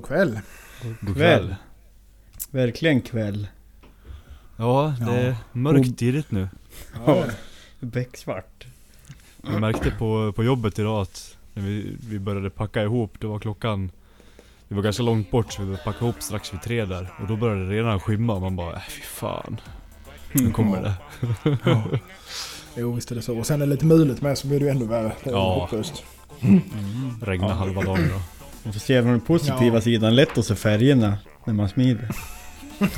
Kväll. God Kväll. Verkligen kväll. Ja, det är mörkt tidigt nu. Ja. Becksvart. Jag märkte på, på jobbet idag att när vi, vi började packa ihop, det var klockan Vi var ganska långt bort så vi började packa ihop strax vid tre där Och då började det redan skymma och man bara äh, fy fan Nu kommer det Ja. Jo visst är det så. Och sen är det lite mulet med så blir det ju ännu värre. Det är Ja. hopplöst. Regna Ja. halva dagen då Man får se från den positiva Ja. sidan. Lätt att se färgerna när man smider. Ja,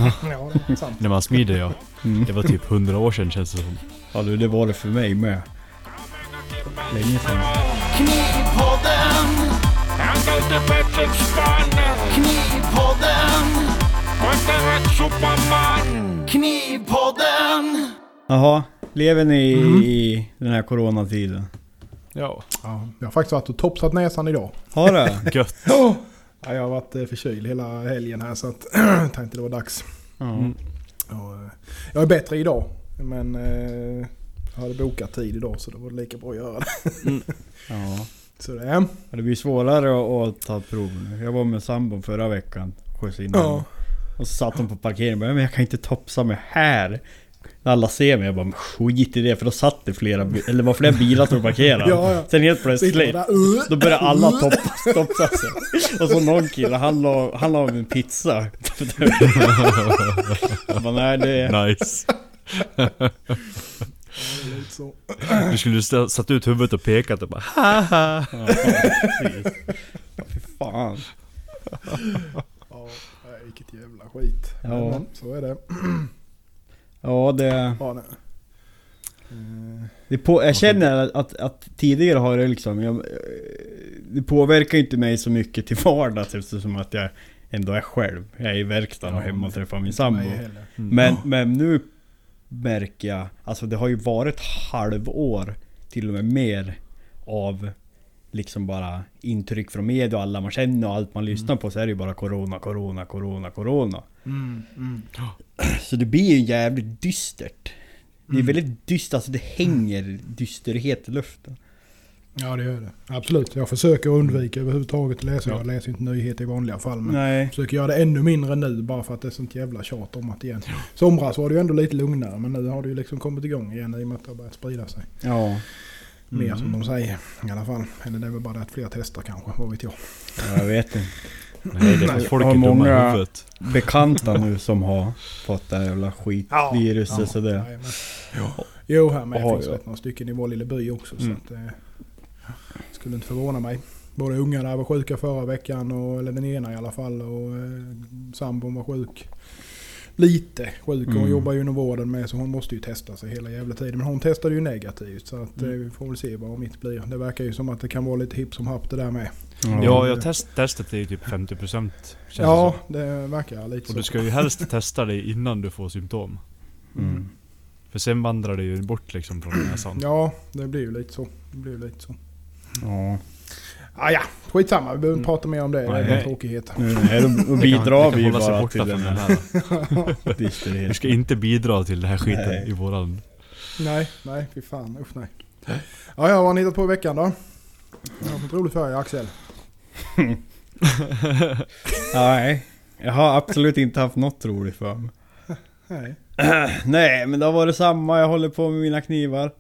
det är sant. När man smider ja Mm. Det var typ hundra år sedan känns det som Ja du, det var det för mig med. Länge sedan. Knivpodden, han går till Pettersson. Knivpodden, och är superman. Knivpodden. Jaha, lever ni i den här coronatiden? Ja Ja, jag har faktiskt varit och topsat näsan idag. Har det? Gött Ja, jag har varit eh, förkyld hela helgen här så att jag tänkte det var dags. Ja. Mm. Eh, jag är bättre idag. Men eh, jag hade bokat tid idag så det var lika bra att göra det. ja. Så det är... Det blir svårare att, ta prov nu. Jag var med sambon förra veckan. Skjutsade in Ja. Och så satt hon på parkeringen och bara, men jag kan inte topsa mig här. Alla ser mig, jag bara, skit i det för då satt det flera, eller var flera bilar som parkerade. Ja, ja. Sen helt plötsligt, uh, då började alla toppa, sig. Och så någon kille, han la, han la av en pizza. jag bara, nej det... Nice. Du skulle satt ut huvudet och pekat och bara haha Ja, precis. Ja, Fy fan. Ja, vilket jävla skit. Ja. Men så är det. Ja det... Ja, nej. Det på, jag känner att, att, att tidigare har det liksom... Jag, det påverkar inte mig så mycket till vardags eftersom att jag ändå är själv. Jag är i verkstaden och hemma och träffar min sambo. heller. Men, men nu märker jag, alltså det har ju varit halvår till och med mer av liksom bara intryck från media och alla man känner och allt man lyssnar på så är det ju bara corona, corona, corona, corona. Mm, mm. Så det blir ju jävligt dystert. Det är Mm. väldigt dystert, alltså det hänger dysterhet i luften. Ja det gör det. Absolut. Jag försöker undvika överhuvudtaget att läsa. Ja. Jag läser inte nyheter i vanliga fall. Men Nej. försöker göra det ännu mindre nu bara för att det är sånt jävla tjat om att igen. Somras var det ju ändå lite lugnare men nu har det ju liksom kommit igång igen i och med att det har börjat sprida sig. Ja. Mer Mm. som de säger i alla fall. Eller det är väl bara det att fler testar kanske, vad vet jag. ja, jag vet inte. Nej det är folk är Har dumma i många- huvudet Bekanta nu som har fått det här jävla skitviruset Ja, så det... jajamän. Jo, här med Jaha, finns ja. rätt några stycken i vår lilla by också. Mm. Så att, eh, skulle inte förvåna mig. Både ungarna var sjuka förra veckan, och, eller den ena i alla fall. Och eh, sambon var sjuk. Lite sjuk. Hon Mm. jobbar ju inom vården med så hon måste ju testa sig hela jävla tiden. Men hon testade ju negativt så att, eh, Mm. vi får väl se vad mitt blir. Det verkar ju som att det kan vara lite hipp som happ det där med. Ja, jag test, testet är ju typ 50% känns ja, det det verkar lite som. så. Och du ska ju helst testa dig innan du får symptom Mm. För sen vandrar det ju bort liksom från näsan Ja, det blir ju lite så. Det blir ju lite så. Ja. Ah, ja, skitsamma. Vi behöver inte prata mer om det. Det är Nej. en tråkighet. Nu, nej, då, bidrar vi ju bara till den här här Vi dysterheten. ska inte bidra till den här skiten Nej. i våran Nej, nej, fy fan. Usch nej. Ja, ja, vad har ni hittat på i veckan då? Jag har fått roligt för er, Axel. Nej, jag har absolut inte haft något roligt för mig. Nej. Nej, men det har varit samma. Jag håller på med mina knivar.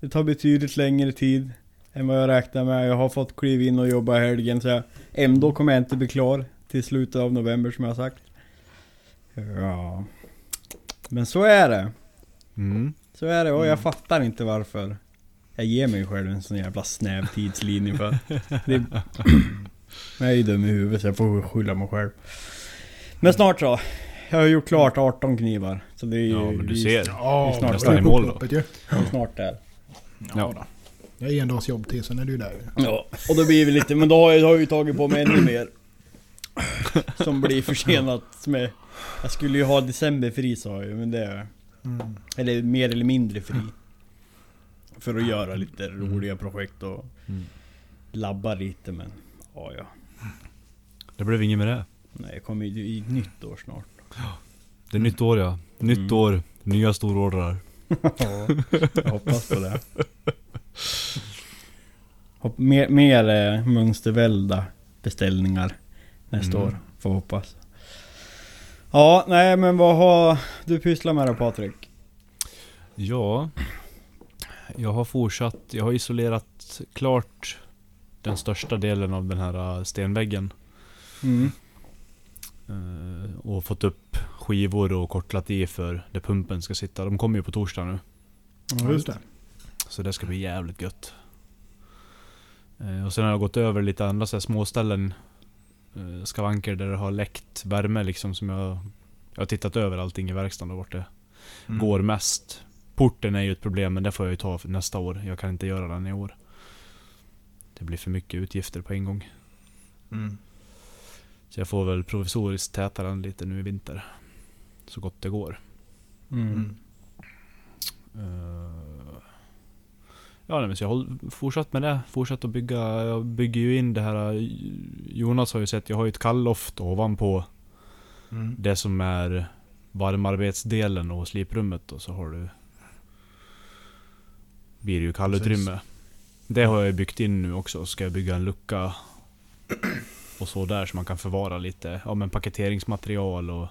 Det tar betydligt längre tid än vad jag räknar med. Jag har fått kliva in och jobba helgen så jag, ändå kommer jag inte bli klar till slutet av november som jag har sagt. Ja. Men så är det. mm. Så är det och jag Mm. fattar inte varför jag ger mig själv en sån jävla snäv tidslinje för. Det, jag är ju dum i huvudet så jag får skylla mig själv. Men snart så. Jag har gjort klart 18 knivar. Så det är ju Ja men du vi- ser Ja, Vi är snart vi är snart där. Ja, Ja. då. Det är en dags jobb till, sen är du där. Ja, och då blir vi lite, men då har jag, har jag ju tagit på mig ännu mer. Som blir försenat med... Jag skulle ju ha december fri sa jag ju, men det... Mm. Eller mer eller mindre fri. För att göra lite roliga projekt och Mm. labba lite men... Ja, ja. Det blev inget med det Nej, jag kommer ju i nytt år snart. Det är nytt år ja Nytt Mm. år, nya storordrar Ja, jag hoppas på det. Mer mer eh, mönstervälda beställningar nästa Mm. år. Får hoppas. Ja, nej men vad har du pysslat med då Patrik? Ja, jag har fortsatt. Jag har isolerat klart den största delen av den här äh, stenväggen. Mm. Eh, och fått upp skivor och kortlat i för där pumpen ska sitta. De kommer ju på torsdag nu. Ja, just det. Så det ska bli jävligt gött. Eh, och sen har jag gått över lite andra så här småställen. Eh, skavanker där det har läckt värme liksom som jag... Jag har tittat över allting i verkstaden och vart det Mm. går mest. Porten är ju ett problem men det får jag ju ta för nästa år. Jag kan inte göra den i år. Det blir för mycket utgifter på en gång. Mm. Så jag får väl provisoriskt täta den lite nu i vinter. Så gott det går. Mm. Mm. Eh, Ja, nej, men så jag har fortsatt med det. Fortsatt att bygga. Jag bygger ju in det här. Jonas har ju sett, jag har ju ett kalloft ovanpå Mm. det som är varmarbetsdelen och sliprummet. Och så har du... Blir det ju kallutrymme. Det har jag byggt in nu också. Ska jag bygga en lucka och så där så man kan förvara lite ja, men paketeringsmaterial och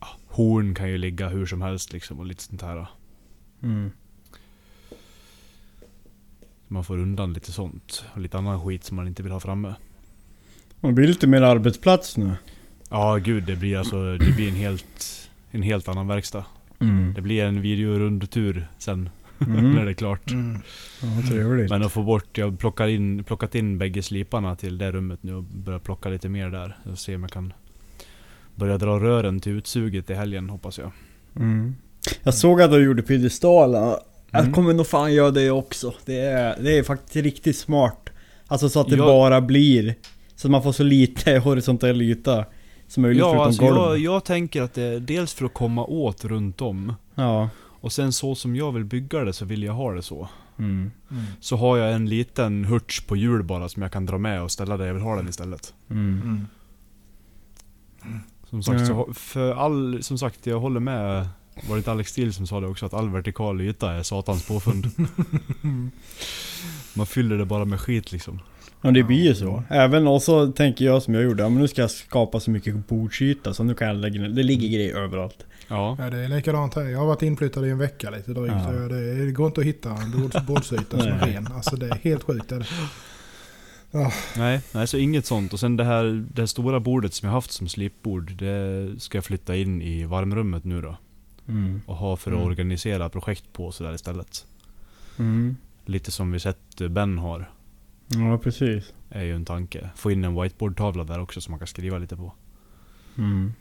ja, horn kan ju ligga hur som helst liksom och lite sånt här. Mm. Man får undan lite sånt. Och lite annan skit som man inte vill ha framme. Det blir lite mer arbetsplats nu. Ja gud, det blir alltså det blir en helt, en helt annan verkstad. Mm. Det blir en videorundtur sen när Mm. det är klart. Mm. Ja, trevligt. Men att få bort, jag plockar in, plockat in bägge sliparna till det rummet nu och börjar plocka lite mer där. Jag ser om jag kan börja dra rören till utsuget i helgen hoppas jag. Mm. Jag såg att du gjorde piedestalen. Jag Mm. kommer nog fan göra det också. Det är, det är faktiskt riktigt smart. Alltså så att det Jag- bara blir... Så att man får så lite horisontell yta som möjligt Ja, förutom alltså golv. jag, jag tänker att det är dels för att komma åt runt om. Ja. Och sen så som jag vill bygga det så vill jag ha det så. Mm. Mm. Så har jag en liten hurts på hjul bara som jag kan dra med och ställa där jag vill ha den istället. Mm. Mm. Som sagt, så, för all, som sagt jag håller med. Var det inte Alex Steel som sa det också? Att all vertikal yta är satans påfund. Man fyller det bara med skit liksom. Ja det blir ju så. Även och så tänker jag som jag gjorde, men nu ska jag skapa så mycket bordsyta så nu kan jag lägga ner, det ligger grejer överallt. Ja. Ja, det är likadant här. Jag har varit inflyttad i en vecka lite drygt. Ja. Det, det går inte att hitta en bord, bordsyta som är ren. Alltså det är helt sjukt. Är det. Nej, nej, så inget sånt. Och sen det här, det här stora bordet som jag haft som slipbord. Det ska jag flytta in i varmrummet nu då. Mm. Och ha för att Mm. organisera projekt på sådär istället. Mm. Lite som vi sett Ben har. Ja precis. Är ju en tanke. Få in en whiteboardtavla där också som man kan skriva lite på. Mm.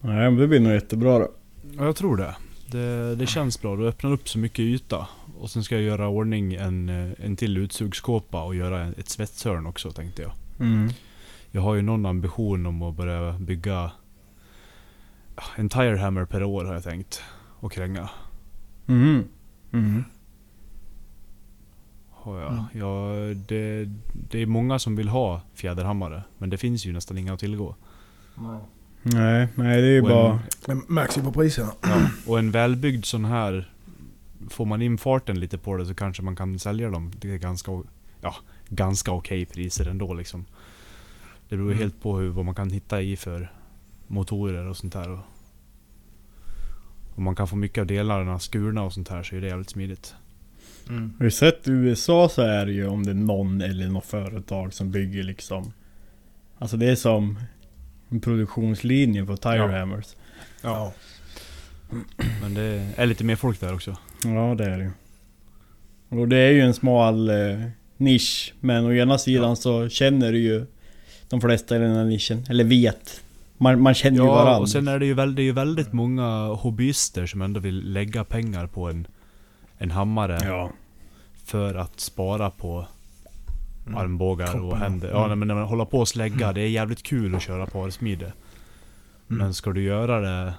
Nej men det blir nog jättebra då. Ja, jag tror det. Det, det känns bra. Det öppnar upp så mycket yta. Och sen ska jag göra ordning en, eh, en till utsugskåpa och göra ett svetshörn också tänkte jag. Mm. Jag har ju någon ambition om att börja bygga en tirehammer per år har jag tänkt. Och kränga. Mm. Mm. Har jag. Mm. Ja, det, det är många som vill ha fjäderhammare. Men det finns ju nästan inga att tillgå. Nej, nej det är ju Och bara... en, Men märks ju på priserna. ja, och en välbyggd sån här Får man in farten lite på det så kanske man kan sälja dem till ganska, ja, ganska okej priser ändå liksom. Det beror Mm. helt på hur, vad man kan hitta i för motorer och sånt där. Och om man kan få mycket av delarna skurna och sånt här så är det jävligt smidigt. Mm. Har du sett i USA så är det ju om det är någon eller något företag som bygger liksom Alltså det är som en produktionslinje på Tire Ja. Hammers. Ja. Men det är lite mer folk där också. Ja det är det ju. Och det är ju en smal eh, nisch. Men å ena sidan så känner du ju de flesta i den här nischen. Eller vet. Man, man känner ju Ja, varandra. och sen är det ju väldigt, det är ju väldigt många hobbyister som ändå vill lägga pengar på en, en hammare. Ja. För att spara på Mm. armbågar och Kropparna. händer. Ja, Mm. men när man håller på och slägga, det är jävligt kul att köra parsmide. Mm. Men ska du göra det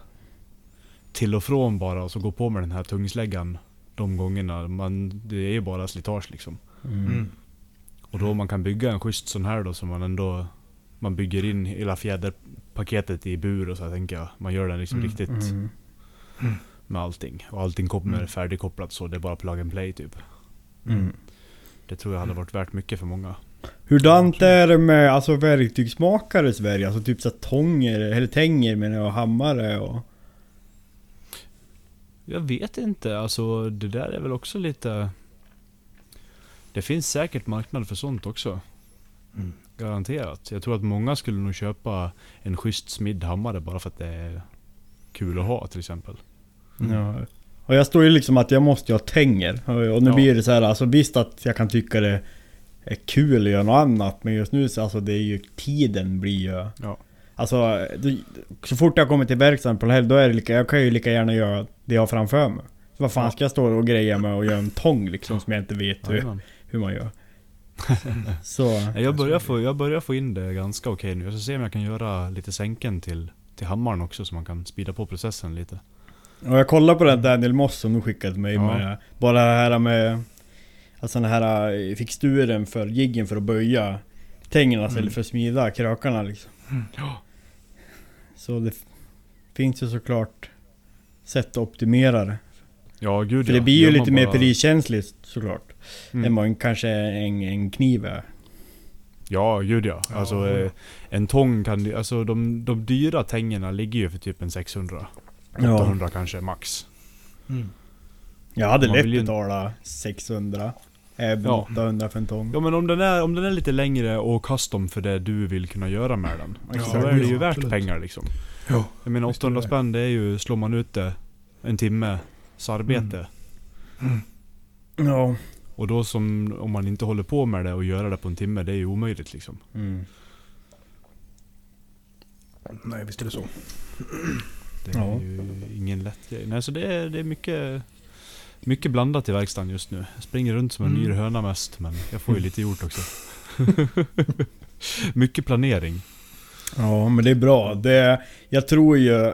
till och från bara och så gå på med den här tungsläggan de gångerna, man, det är ju bara slitage liksom. Mm. Mm. Och då man kan bygga en schysst sån här då som man ändå Man bygger in hela fjäderpaketet i bur och så här, tänker jag. Man gör den liksom Mm. riktigt Mm. med allting. Och allting kommer Mm. färdigkopplat så det är bara plug and play typ. Mm. Det tror jag hade varit värt mycket för många. Hurdant är det med alltså, verktygsmakare i Sverige? Alltså typ så tånger, eller tänger menar jag, och hammare och... Jag vet inte, alltså det där är väl också lite... Det finns säkert marknad för sånt också. Mm. Garanterat. Jag tror att många skulle nog köpa en schysst smidd hammare bara för att det är kul att ha till exempel. Ja. Och jag står ju liksom att jag måste ju ha tänger. Och nu Ja. blir det så här, alltså visst att jag kan tycka det är kul att göra något annat. Men just nu så alltså det är ju tiden blir ju... Ja. Alltså det, så fort jag kommer till verkstaden på en helg då är det lika, jag kan ju lika gärna göra det jag har framför mig. Så vad fan ska jag stå och greja med och göra en tång liksom som jag inte vet hur, hur man gör. så... Jag börjar, få, jag börjar få in det ganska okej nu. Jag ska se om jag kan göra lite sänken till, till hammaren också så man kan speeda på processen lite. Och jag kollar på den Daniel Moss som du skickade till mig Ja. med Bara det här med Alltså den här eh, fixturen för jiggen för att böja Tängerna Mm. istället för att smida krökarna liksom Ja. Så det finns ju såklart Sätt att optimera det Ja, gud För ja. det blir ju Gör lite mer bara- priskänsligt såklart Mm. Än vad en, kanske en, en kniv är Ja, gud ja. Ja, Alltså ja. eh, en tång kan alltså de, de dyra tängerna ligger ju för typ en 600. Ja. 800 kanske max. Mm. Jag hade Man lätt ju- betalat 600 Även Ja. 800 för en tång Ja men om den, är, om den är lite längre och custom för det du vill kunna göra med den. Ja, så är det ju ja, värt absolut. pengar liksom. Ja. Jag menar Visst är 800 det. spänn det är ju, slår man ut det en timme arbete. Mm. Ja Och då som, om man inte håller på med det och göra det på en timme, det är ju omöjligt liksom. mm. Nej, visst är det så. Det är Ja. ju ingen lätt grej. Nej så det är, det är mycket, mycket blandat i verkstaden just nu. Jag springer runt som en Mm. yr höna mest, men jag får ju lite gjort också. mycket planering. Ja men det är bra. Det, jag tror ju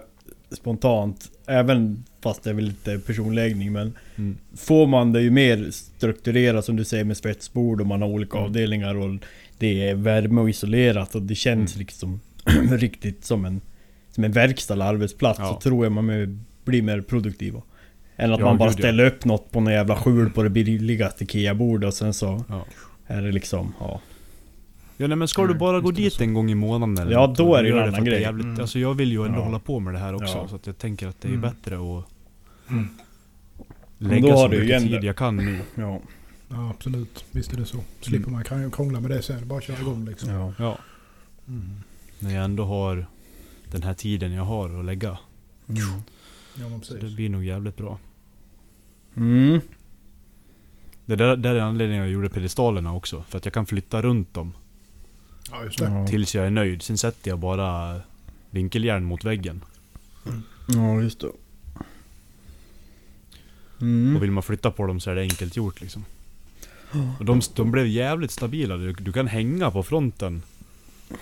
spontant, även fast det är väl lite personläggning men Mm. Får man det ju mer strukturerat som du säger med svetsbord och man har olika Mm. avdelningar och det är värme och isolerat och det känns Mm. liksom riktigt som en, som en verkstad eller arbetsplats Ja. så tror jag man blir mer produktiv. Än att Ja, man bara gud, ja. ställer upp något på någon jävla skjul på det billigaste IKEA-bordet och sen så Ja. är det liksom, ja. Ja nej, men ska du Mm, bara gå dit en gång i månaden eller Ja, något, då är det ju en för annan att grej. Jävligt, Mm. Alltså jag vill ju ändå Ja. hålla på med det här också, Ja. så att jag tänker att det är Mm. bättre att Mm. Men lägga har så du ju mycket igen tid det. jag kan nu. Ja. Ja, absolut. Visst är det så. Slipper Mm. man krång- krångla med det sen. Bara köra igång liksom. ja. Ja. Mm. När jag ändå har den här tiden jag har att lägga. Mm. Ja, men Så det precis. blir nog jävligt bra. Mm. Det där, där är anledningen jag gjorde pedestalerna också. För att jag kan flytta runt dem Ja, just det. Ja. tills jag är nöjd. Sen sätter jag bara vinkeljärn mot väggen. ja, just det. Mm. Och vill man flytta på dem så är det enkelt gjort liksom. Och de, de blev jävligt stabila. Du, du kan hänga på fronten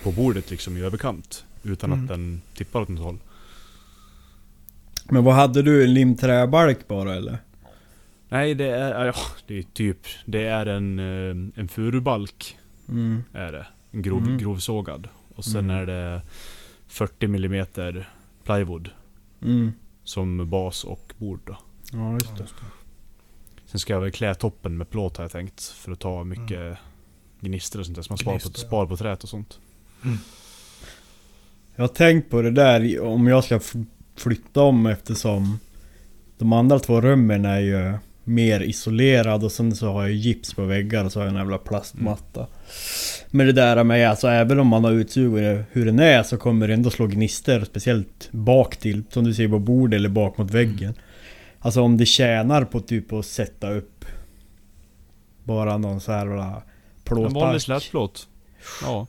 på bordet liksom i överkant. Utan Mm. att den tippar åt något håll. Men vad hade du? En limträbalk bara eller? Nej det är, ja, det är typ, det är en, eh, en furubalk Mm. är det. Grov, Mm. grovsågad. Och sen Mm. är det 40 mm plywood Mm. som bas och bord då. Ja, just det. Sen ska jag väl klä toppen med plåt har jag tänkt. För att ta mycket gnister och sånt där. Så man spar på, spar på trät och sånt. Jag har tänkt på det där om jag ska flytta om eftersom de andra två rummen är ju mer isolerad och sen så har jag gips på väggar och så har jag en jävla plastmatta. Men det där med alltså även om man har utsugit hur den är så kommer det ändå slå gnister speciellt bak till Som du ser på bordet eller bak mot väggen. Alltså om det tjänar på typ att sätta upp bara någon så här jävla En vanlig slätplåt. Ja.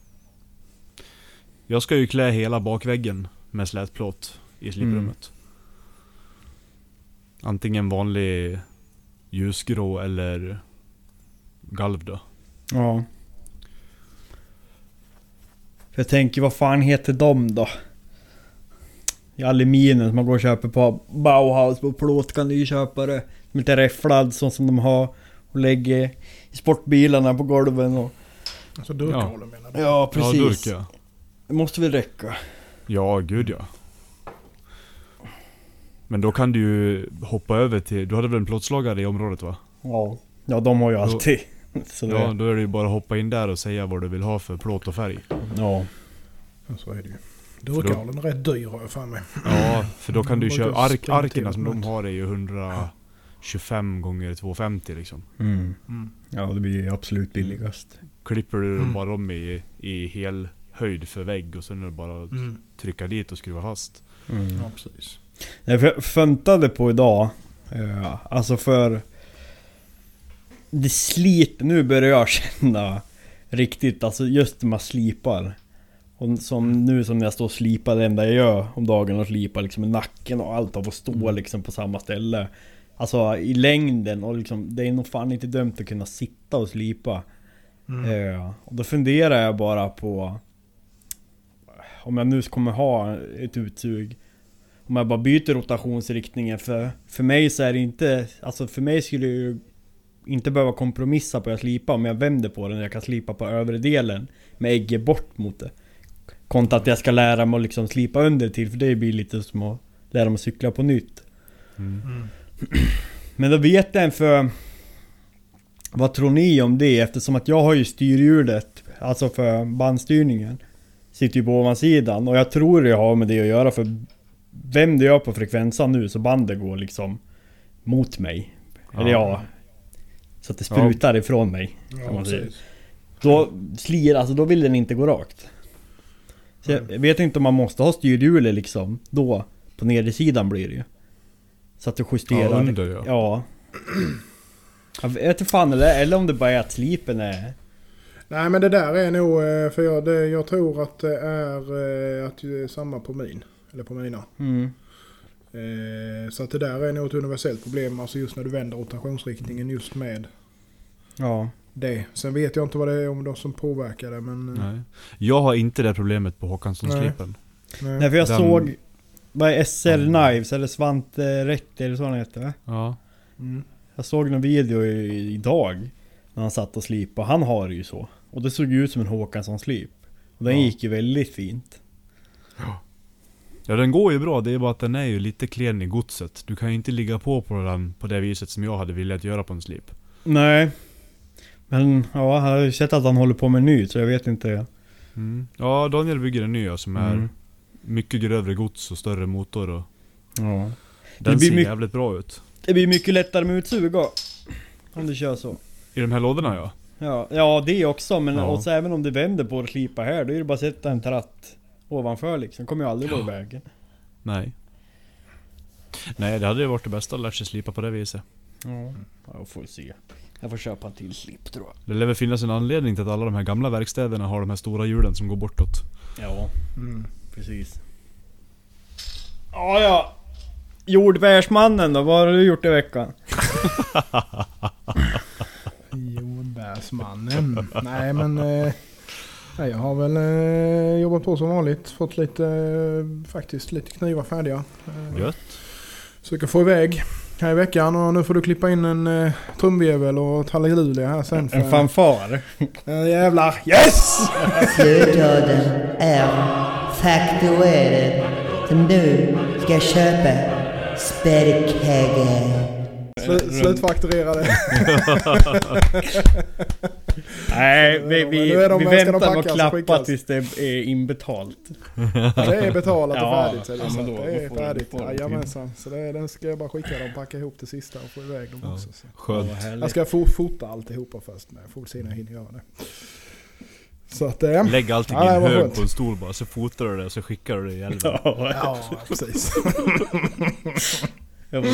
Jag ska ju klä hela bakväggen med slätplåt i sliprummet. Antingen vanlig ljusgrå eller galv då. Ja. För jag tänker, vad fan heter de då? I aluminium som man går och köper på Bauhaus på plåt kan du ju köpa det. Lite räfflad sånt som de har. Och lägger i sportbilarna på golven och... Alltså durkhålen menar du? Ja Ja, precis. durk ja. Det måste väl räcka. Ja, gud ja. Men då kan du ju hoppa över till... Du hade väl en plåtslagare i området va? Ja. Ja de har ju alltid. Så det, Ja, då är det ju bara att hoppa in där och säga vad du vill ha för plåt och färg. ja. Så är det ju. Durkalen är rätt dyr har jag för mig. Ja, för då kan du köra... Ark, arkerna som de har är ju 125 gånger 250 liksom. Mm. Mm. Ja, det blir ju absolut billigast. Klipper du Mm. bara dem i, i hel höjd för vägg och sen är det bara att Mm. trycka dit och skruva fast. Mm. Ja, precis. Jag funtade på idag. eh, alltså för... Det sliter, nu börjar jag känna riktigt, alltså just när man slipar. Och som nu som när jag står och slipar, det enda jag gör om dagen är att slipa liksom i nacken och allt av att stå liksom på samma ställe. Alltså i längden och liksom, det är nog fan inte dumt att kunna sitta och slipa. Mm. Eh, och då funderar jag bara på Om jag nu kommer ha ett utsug Om jag bara byter rotationsriktningen för För mig så är det inte Alltså för mig skulle jag ju Inte behöva kompromissa på att slipa om jag vänder på den Jag kan slipa på övre delen Med ägget bort mot det Kontra att jag ska lära mig att liksom slipa under till För det blir lite som att lära mig cykla på nytt Mm. Mm. men då vet jag för Vad tror ni om det? Eftersom att jag har ju styrhjulet Alltså för bandstyrningen Sitter ju på ovansidan och jag tror det har med det att göra för Vänder jag på frekvensen nu så bandet går liksom Mot mig Eller ja Så att det sprutar ifrån mig Ja, man säga. Då slir, alltså då vill den inte gå rakt Så jag vet inte om man måste ha styrhjulet liksom Då På nedersidan blir det ju Så att du justerar Ja, under ja. Ja. Jag vet inte fan eller, eller om det bara är att slipen är... Nej men det där är nog, eh, för jag, det, jag tror att det är eh, att det är samma på min. Eller på mina. Mm. Eh, Så att det där är nog ett universellt problem. Alltså just när du vänder rotationsriktningen just med Ja. det. Sen vet jag inte vad det är om de som påverkar det men... eh, Nej. Jag har inte det problemet på Håkansson-slipen. Nej. Nej för jag Den- såg... Vad är Mm. Knives eller Svante Rätt eller så han heter va? Ja. Mm. Jag såg någon video i, idag. När han satt och slipade. Han har det ju så. Och det såg ut som en Håkansson-slip. Och den Ja. gick ju väldigt fint. Ja den går ju bra, det är bara att den är ju lite klen i godset. Du kan ju inte ligga på på den på det viset som jag hade velat göra på en slip. Nej. Men ja, jag har ju sett att han håller på med en ny så jag vet inte. Mm. Ja, Daniel bygger en ny ja, som är Mm. mycket grövre gods och större motor och Ja. den ser jävligt bra ut. Det blir mycket lättare med utsug också. Om du kör så. I de här lådorna ja. Ja, ja det också men Ja. också även om du vänder på och slipar här, då är det bara att sätta en tratt ovanför liksom. Kommer ju aldrig vara i vägen. Nej. Nej, det hade ju varit det bästa att lära sig slipa på det viset. Ja, jag får se. Jag får köpa en till slip tror jag. Det lär väl finnas en anledning till att alla de här gamla verkstäderna har de här stora hjulen som går bortåt. Ja, Mm. precis. Ja, ja. Jordbärsmannen då, vad har du gjort i veckan? Jordbärsmannen. Nej men... Eh, nej, jag har väl eh, jobbat på som vanligt. Fått lite, eh, faktiskt lite knivar färdiga. Eh, Gött. Försöker få iväg här i veckan och nu får du klippa in en eh, trumvirvel och ett halleluja här sen. En fanfar? Eh, jävlar. Yes! Slutorden är fakturerad som du ska köpa spädkegge. Slu- Slutfakturerade. Nej, vi, vi, de- vi väntar med att packas och klappa skickas? tills det är inbetalt. Ja, det är betalat och Ja, färdigt. Så det, ja, så då- det är färdigt. Jajamensan. Så det, den ska jag bara skicka dem, packa ihop det sista och få iväg dem Ja. också. Så. Skönt. Jag ska fo fota alltihopa först med. Får se när jag hinner göra det. Så att det... Lägg allting Ja, i en hög på en stol bara, så fotar du det och så skickar du det i älven. Ja, precis. Ja, men-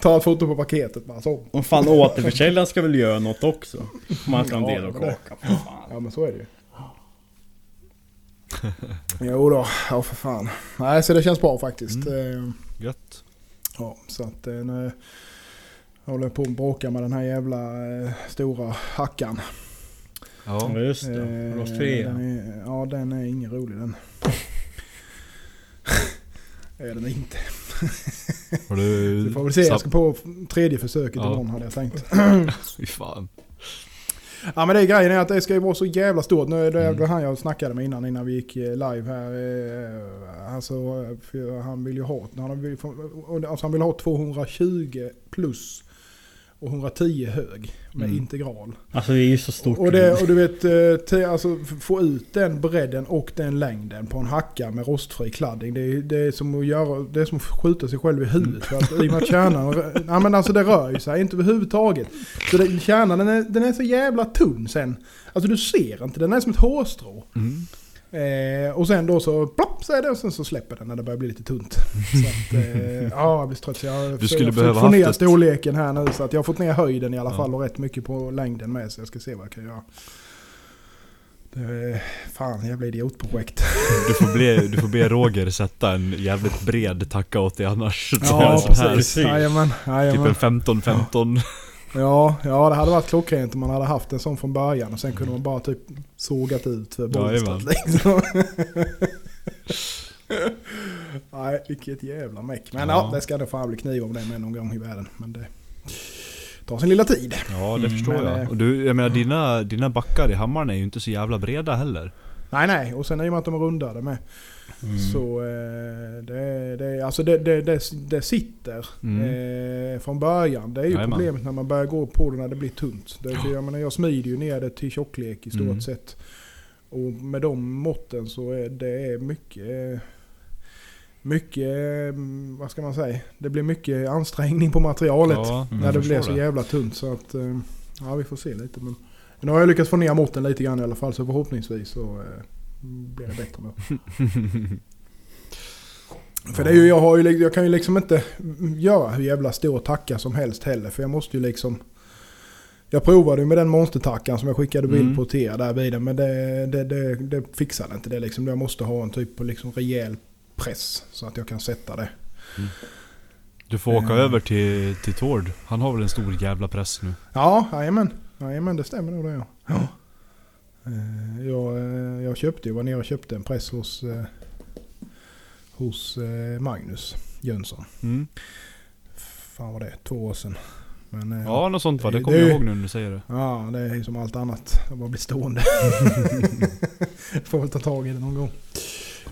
Ta ett foto på paketet bara så. Och fan återförsäljaren ska väl göra något också? Man ska ha en Ja, del av men det- kaka. för fan. Ja men så är det ju. Jo då, ja för fan. Nej så det känns bra faktiskt. Eh, Gött. Ja, så att eh, nu håller jag på att bråka med den här jävla eh, stora hackan. Ja. Ja just Eh, det, rostfria. den är, ja den är ingen rolig den. Är den inte. Har du... Får väl se, jag ska på tredje försöket Ja. imorgon hade jag tänkt. Fy fan. Ja men det är grejen är att det ska ju vara så jävla stort. Nu det Mm. det han jag snackade med innan, innan vi gick eh, live här. eh, Alltså, för han vill ju ha, han vill, alltså han vill ha 220 plus. Och 110 hög med Mm. integral. Alltså det är ju så stort. Och, det, och du vet, eh, te, alltså få ut den bredden och den längden på en hacka med rostfri kladding. Det är, det är som att göra, det är som att skjuta sig själv i huvudet. För att, I och med att kärnan, ja men alltså det rör ju sig inte överhuvudtaget. Så det, kärnan den är, den är så jävla tunn sen. Alltså du ser inte, den är som ett hårstrå. Mm. Eh, och sen då så plopp så är det och sen så släpper den när det börjar bli lite tunt. Så att, eh, ja jag blir trött så jag, Du skulle jag behöva få haft ner ett- storleken här nu så att jag har fått ner höjden i alla Ja. fall och rätt mycket på längden med så jag ska se vad jag kan göra. Det fan jävla idiotprojekt. Du får, bli, du får be Roger sätta en jävligt bred tacka åt dig annars. Ja precis. Jajamän. Typ jajamän. en 15-15. Ja, ja det hade varit klockrent om man hade haft en sån från början och sen kunde man bara typ sågat ut för Jajamän. bolstret liksom. Nej, vilket jävla meck. Men ja. Ja. det ska nog fan bli kniv om det med någon gång i världen. Men det tar sin lilla tid. Ja det Mm, förstår men, jag. eh, Och du, jag menar dina, dina backar i hammaren är ju inte så jävla breda heller. Nej, nej. Och sen och med att de är rundade med. Mm. Så eh, det, det, alltså det, det, det, sitter Mm. eh, från början. Det är ju Jajamän. problemet när man börjar gå på det när det blir tunt. Det, jag, menar, jag smider ju ner det till tjocklek i stort Mm. sett. Och med de måtten så är det mycket... Mycket, eh, vad ska man säga? Det blir mycket ansträngning på materialet. Ja, Mm, när det blir så jävla tunt. Så att, eh, ja vi får se lite. Men nu har jag lyckats få ner måtten lite grann i alla fall. Så förhoppningsvis så blir det bättre nu. För det är ju, jag, har ju, li- jag kan ju liksom inte göra hur jävla stor tacka som helst heller. För jag måste ju liksom... Jag provade ju med den monstertackan som jag skickade bild Mm. på till er där vid den, Men det, det, det, det fixade inte det liksom. Jag måste ha en typ på liksom rejäl press. Så att jag kan sätta det. Du får åka Eh. över till, till Tord. Han har väl en stor jävla press nu. Ja, jajamän. Jajamän, det stämmer nog det ja. ja. Eh, Jag, eh, jag köpte ju, var nere och köpte en press hos, eh, hos Magnus Jönsson. Mm. Fan var det? Två år sedan. Men, Ja något sånt va? det- Det kommer jag ihåg nu när du säger det. Ja, det är ju som allt annat. Det bara blir stående. Får väl ta tag i det någon gång.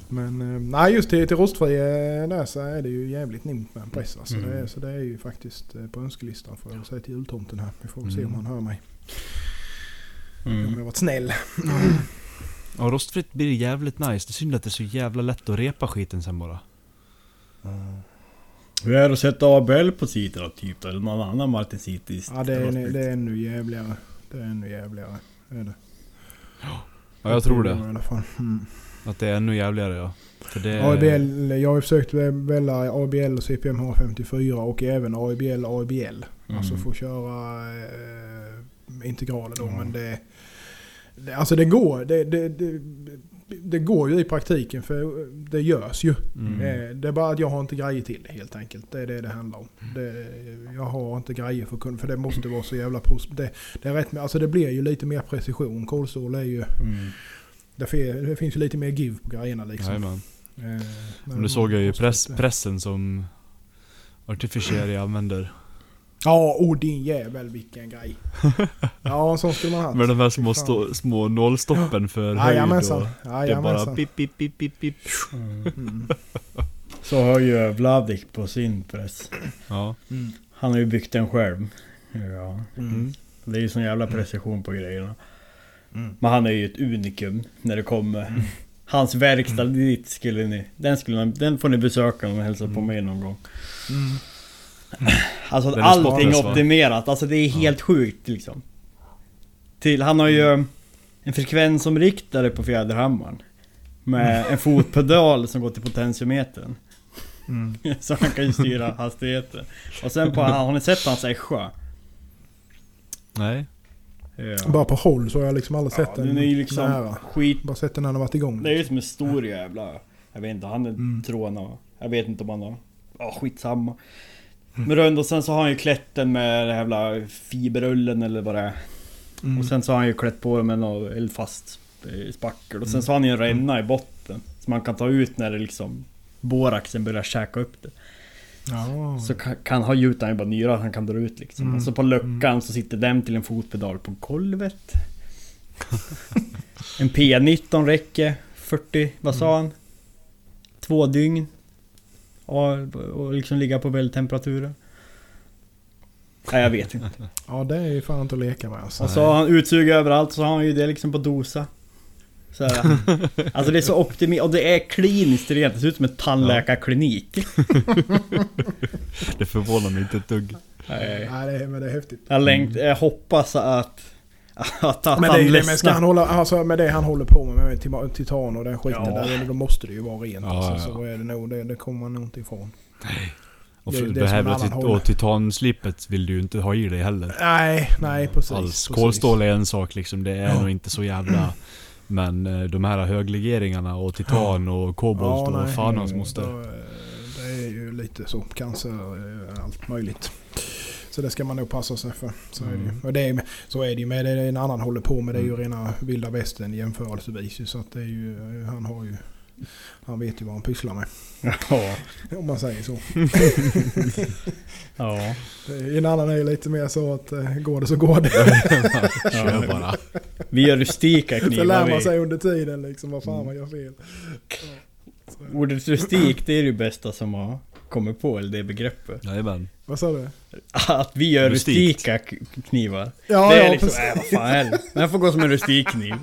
Men nej, just till, till rostfri där så är det ju jävligt nimt med en press. Alltså. Mm. Det, så det är ju faktiskt på önskelistan får jag säga till jultomten här. Vi får väl se Mm. om han hör mig. Om Mm. jag har varit snäll. Ja rostfritt blir jävligt nice. Det är synd att det är så jävla lätt att repa skiten sen bara. Hur är det att sätta ABL på sidorna typ? Eller någon annan Martin Citis? Ja, det är, det är ännu jävligare. Det är ännu jävligare. Det är det. Ja jag tror I det. alla fall. Mm. Att det är ännu jävligare ja. För det... ABL, jag har försökt välja ABL och CPM H54 och även ABL ABL. Alltså Mm. få köra eh, integraler då. Ja. Men det... Alltså det går. Det, det, det, det går ju i praktiken för det görs ju. Mm. Eh, Det är bara att jag har inte grejer till det helt enkelt. Det är det det handlar om. Det, jag har inte grejer för kunna, för det måste vara så jävla det, det är rätt Alltså det blir ju lite mer precision. Kolstål är ju... Mm. Det, fi- det finns ju lite mer give på grejerna liksom. Jajamän. Eh, Men man såg jag ju press, pressen som Artificieri använder. Ja, oh din jävel vilken grej. Ja, en sån skulle man ha. Med de här små, stå, små nålstoppen för höjd Jajamensan. och Det är bara Jajamensan. pip, pip, pip, pip, pip. Mm. Mm. Så har ju Vladik på sin press. Ja. Mm. Han har ju byggt den själv. Ja. Mm. Det är ju sån jävla precision på grejerna. Mm. Men han är ju ett unikum när det kommer. Hans verkstad dit skulle ni... Den, skulle, ni- den får ni besöka och hälsa på Mm. mig någon gång. Mm. Alltså är allting va? optimerat. Alltså det är helt sjukt liksom. Till, han har ju en frekvensomriktare på fjäderhammaren. Med en fotpedal som går till potentiometern. Mm. Så han kan ju styra hastigheten. Och sen på, har ni sett hans Ässja? Nej. Ja. Bara på håll så har jag liksom aldrig sett Ja, den den är ju liksom nära. skit... Bara sett den när den har varit igång. Det är ju som en stor jävla... Jag vet inte, han är Mm. tråna. Jag vet inte om han har... Ja, skitsamma. Men rund och sen så har han ju klätt den med den jävla fiberullen eller vad det är. Mm. Och sen så har han ju klätt på den med något eldfast eh, spackel. Och sen så har han ju en ränna i botten. Som man kan ta ut när det liksom... Boraxen börjar käka upp det. Ja. Så kan, kan ha gjutan ju bara nyra han kan dra ut liksom. Mm. Och så på luckan så sitter den till en fotpedal på golvet. en P19 räcker. 40, vad sa han? Två dygn. Och, och liksom ligga på vältemperaturer. Nej jag vet inte. Ja det är ju fan inte att leka med alltså. Och så har han utsug överallt så har han ju det liksom på dosa. Så här. Alltså det är så optimerat och det är kliniskt rent. Det ser ut som en tandläkarklinik. Det förvånar mig inte ett dugg. Nej. Nej det är, men det är häftigt. Jag, längt, jag hoppas att... Att, att Men, det, är ju det, men ska han hålla, alltså med det han håller på med, med titan och den skiten Ja. där, då måste det ju vara rent. Ja, alltså, ja. Så är det nog, det, det kommer man nog inte ifrån. Och Det- det det, här tit- och titanslipet vill du ju inte ha i dig heller. Nej, nej precis. Alls. precis. Kolstål är en sak liksom, det är Ja. nog inte så jävla... Men eh, de här höglegeringarna och titan och kobolt och vad fan hans moster. eh, Det är ju lite så, cancer, eh, allt möjligt. Så det ska man nog passa sig för. Så, är, det ju. Mm. Och det är, så är det ju med det en annan håller på med. Det är ju Mm. rena vilda västern jämförelsevis. Så att det är ju, eh, han har ju... Han vet ju vad han pysslar med. Ja. Om man säger så. Ja. Det- En annan är ju lite mer så att eh, går det så går det. Kör bara. Vi gör rustika Så lär knivar man sig under tiden liksom vad fan man gör fel. Ordet rustik det är det bästa som har kommit på, eller det begreppet. Jajamän. Vad sa du? Att vi gör Rustikt. rustika knivar. Ja, det är ja, liksom, precis. äh, vad fan är det? Den får gå som en rustikkniv.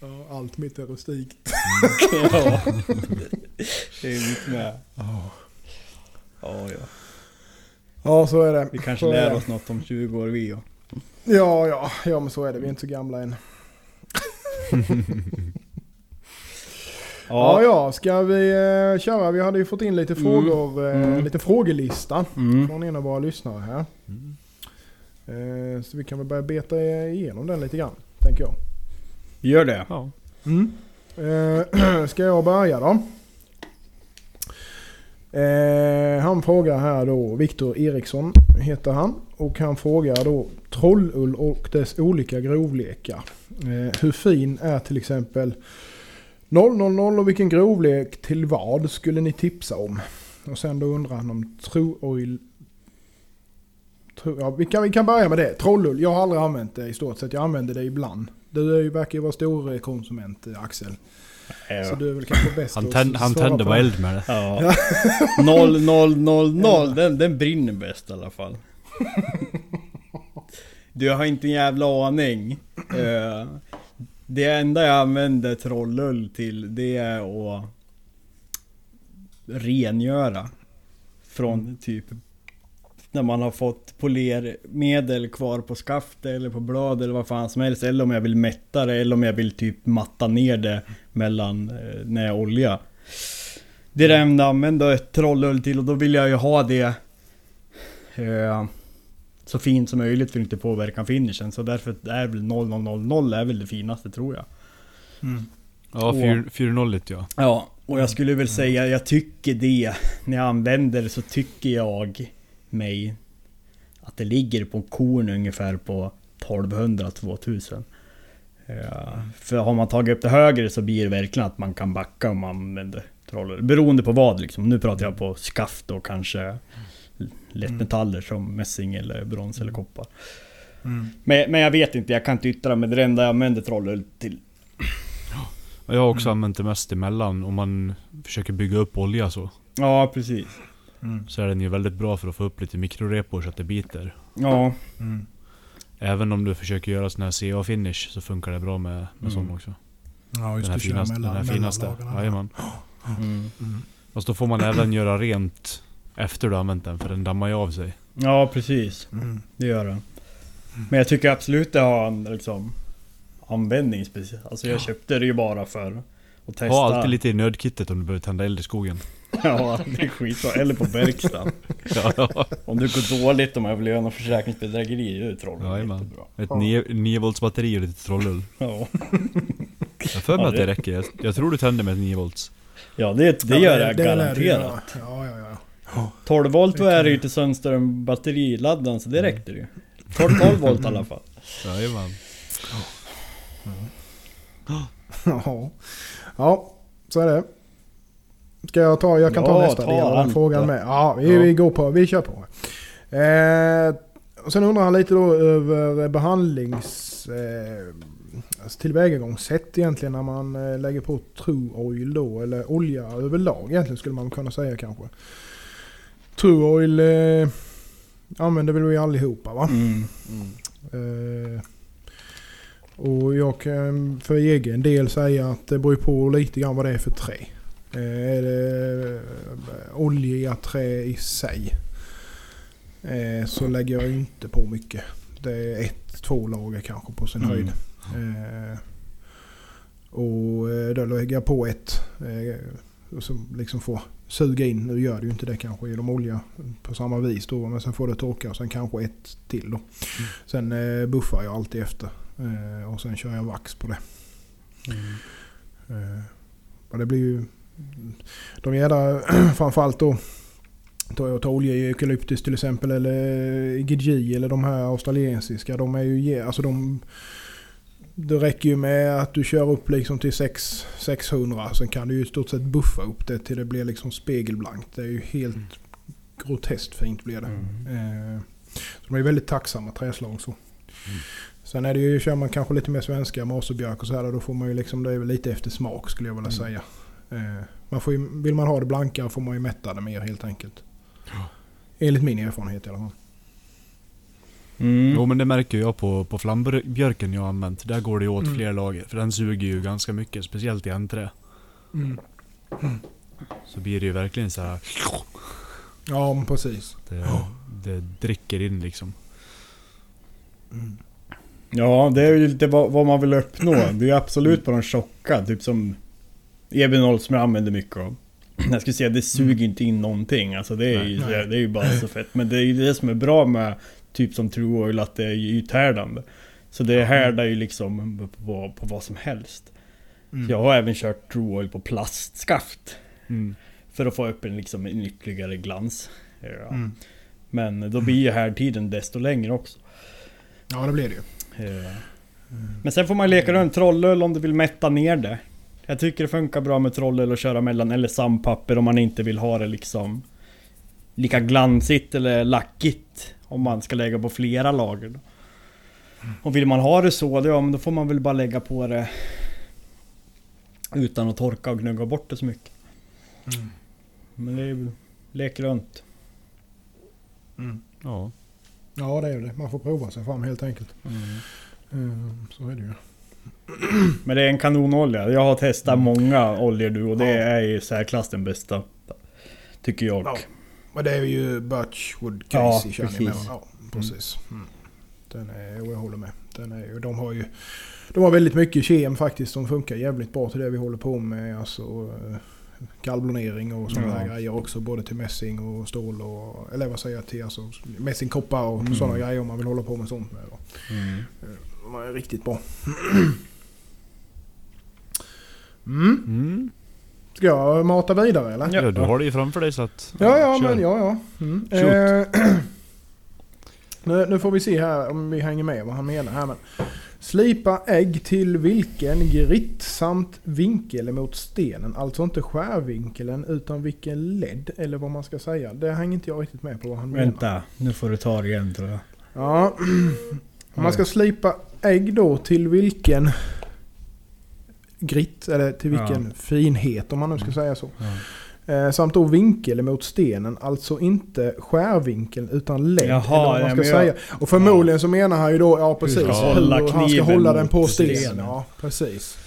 Ja, allt mitt är rustikt. ja. Det är mitt med. Ja, ja. Ja, så är det. Vi kanske Så är lär det. oss något om 20 år vi och. Ja, ja, ja men så är det. Vi är inte så gamla än. Ja, ja, ska vi eh, köra? Vi hade ju fått in lite frågor, eh, Mm. lite frågelista Mm. från en av våra lyssnare här. Mm. Eh, så vi kan väl börja beta igenom den lite grann, tänker jag. Gör det. Ja. Eh, ska jag börja då? Han frågar här då, Viktor Eriksson heter han. Och han frågar då trollull och dess olika grovlekar. Hur fin är till exempel 000 och vilken grovlek till vad skulle ni tipsa om? Och sen då undrar han om True Oil... Tro, ja, vi, kan, vi kan börja med det. Trollull, jag har aldrig använt det i stort sett. Jag använder det ibland. Du är ju, verkar ju vara stor konsument eh, Axel. Så Ja. du är väl kanske bäst Han, tänd, han tände på bara eld med det. Ja. 0, 0, 0, 0. Den, den brinner bäst i alla fall. Du har inte en jävla aning. Eh, Det enda jag använder trollull till det är att rengöra. Från typ när man har fått polermedel kvar på skaftet eller på blad eller vad fan som helst. Eller om jag vill mätta det eller om jag vill typ matta ner det mellan eh, när jag olja. Det är det enda jag använder trollull till och då vill jag ju ha det eh, så fint som möjligt för att inte påverka finishen. Så därför är väl 0000 är väl det finaste tror jag. Mm. Ja, 4-0 ja. Ja, och jag skulle väl säga, jag tycker det. När jag använder det så tycker jag mig att det ligger på korn ungefär på 1200-2000. Ja, för har man tagit upp det högre så blir det verkligen att man kan backa om man använder troller. Beroende på vad liksom. Nu pratar jag på skaft och kanske lättmetaller som mässing eller brons eller koppar. Mm. Men, men jag vet inte, jag kan inte yttra mig. Det enda jag använder trollull till. Jag har också använt det mest emellan om man försöker bygga upp olja så. Ja, precis. Mm. Så är den ju väldigt bra för att få upp lite mikrorepor så att det biter. Ja, Mm. Även om du försöker göra sån här CA-finish så funkar det bra med, med Mm. sån också. Ja just Den här det, finaste. Den mellan, här mellan finaste. Jajamän. mm. Mm. Fast då får man även göra rent efter du har använt den för den dammar ju av sig. ja precis. Mm. Det gör den. Men jag tycker absolut det har en liksom användning speciellt. Alltså jag köpte det ju bara för att testa. Ha alltid lite i nödkittet om du behöver tända eld i skogen. Ja, det är skitbra. Eller på verkstaden. ja, Om det går dåligt om jag vill göra något försäkringsbedrägeri, då är det trollen Jajamän. jättebra. Ett 9 volts batteri och lite trollull. Ja, Jag för mig Ja, att det det- räcker. Jag, jag tror du tänder med ett 9 volts. ja det, det Ja, gör jag det garanterat. Ja, ja, ja. 12 volt är kan det ju till Sundström batteriladdan så det räckte ju. 12, 12 volt i alla fall. Jajamän. Ja. ja, så är det. Ska jag ta, jag kan ta Ja, nästa ta del av frågan med. Ja, vi, Ja. vi går på, vi kör på. Eh, och sen undrar han lite då över behandlings... Eh, alltså tillvägagångssätt egentligen när man eh, lägger på true oil då, eller olja överlag egentligen skulle man kunna säga kanske. True Oil eh, använder väl vi allihopa va? Mm. Eh, och jag kan för egen del säga att det beror på lite grann vad det är för trä. Eh, är det eh, olja trä i sig eh, så lägger jag inte på mycket. Det är ett, två lager kanske på sin Mm. höjd. Eh, och eh, då lägger jag på ett. Eh, och så liksom får suga in. Nu gör det ju inte det kanske genom olja på samma vis då. Men sen får det torka och sen kanske ett till då. Sen eh, buffar jag alltid efter. Eh, och sen kör jag vax på det. Eh, och det blir ju... De jädra framförallt då. Tar jag olja i eukalyptus till exempel eller GG eller de här australiensiska. De är ju... Alltså de... Det räcker ju med att du kör upp liksom till 6, 600. Sen kan du ju i stort sett buffa upp det till det blir liksom spegelblankt. Det är ju helt groteskt fint blir det. Mm. Eh, så de är väldigt tacksamma träslag så. Sen är det ju, kör man kanske lite mer svenska, moserbjörk och så här, då får man ju liksom, det är lite efter smak skulle jag vilja säga. Eh, man får ju, vill man ha det blankare får man ju mätta det mer helt enkelt. Enligt min erfarenhet i alla fall. Mm. Jo men det märker jag på, på flambjörken jag har använt. Där går det åt Mm. fler lager. För den suger ju ganska mycket, speciellt i enträ. Så blir det ju verkligen så här. Ja men precis. Det, det dricker in liksom. Ja, det är ju lite vad, vad man vill uppnå. Det är ju absolut på de tjocka, typ som EB0 som jag använder mycket av. Jag skulle säga det suger inte in någonting. Alltså det är, ju, Nej. det är ju bara så fett. Men det är ju det som är bra med typ som True Oil, att det är ju ythärdande. Så det härdar ju liksom på, på vad som helst. Mm. Jag har även kört True Oil på plastskaft. Mm. För att få upp en, liksom, en ytterligare glans. Ja. Mm. Men då blir ju härdtiden desto längre också. Ja det blir det ju. Eh, Men sen får man leka runt trollöl om du vill mätta ner det. Jag tycker det funkar bra med trollöl att köra mellan eller sandpapper om man inte vill ha det liksom lika glansigt eller lackigt. Om man ska lägga på flera lager. Då. Och vill man ha det så, då, ja, men då får man väl bara lägga på det utan att torka och gnugga bort det så mycket. Men det är ju lek runt. Ja. Ja det är det. Man får prova sig fram helt enkelt. Mm, så är det ju. Men det är en kanonolja. Jag har testat många oljor nu och det är i särklass den bästa. Tycker jag. Ja. Och det är ju Birchwood Ja, Casey med precis. va? Ja, precis. Mm. Den är, och jag håller med. Den är, de har ju de har väldigt mycket kem faktiskt som funkar jävligt bra till det vi håller på med. Alltså eh, galvblonering och sådana Ja. grejer också. Både till mässing och stål och... Eller vad säger jag till? Alltså mässingkoppar och Mm. sådana grejer om man vill hålla på med sånt med. Mm. De är riktigt bra. Mm. Ska jag mata vidare eller? Ja, du har det ju framför dig så att... Ja, ja, kör. men ja, ja. Mm. Eh, nu, nu får vi se här om vi hänger med vad han menar här. Men. Slipa ägg till vilken gritt samt vinkel mot stenen. Alltså inte skärvinkeln utan vilken ledd eller vad man ska säga. Det hänger inte jag riktigt med på vad han menar. Vänta, nu får du ta det igen tror jag. Ja. Om man ska slipa ägg då till vilken gritt eller till vilken finhet om man nu ska säga så. Eh, samt då vinkel mot stenen, alltså inte skärvinkeln utan ledd. Jaha, eller vad man ja, ska jag- säga. Och förmodligen så menar han ju då, ja precis, ska hur, hålla han ska hålla den på stenen. stenen. Ja, precis.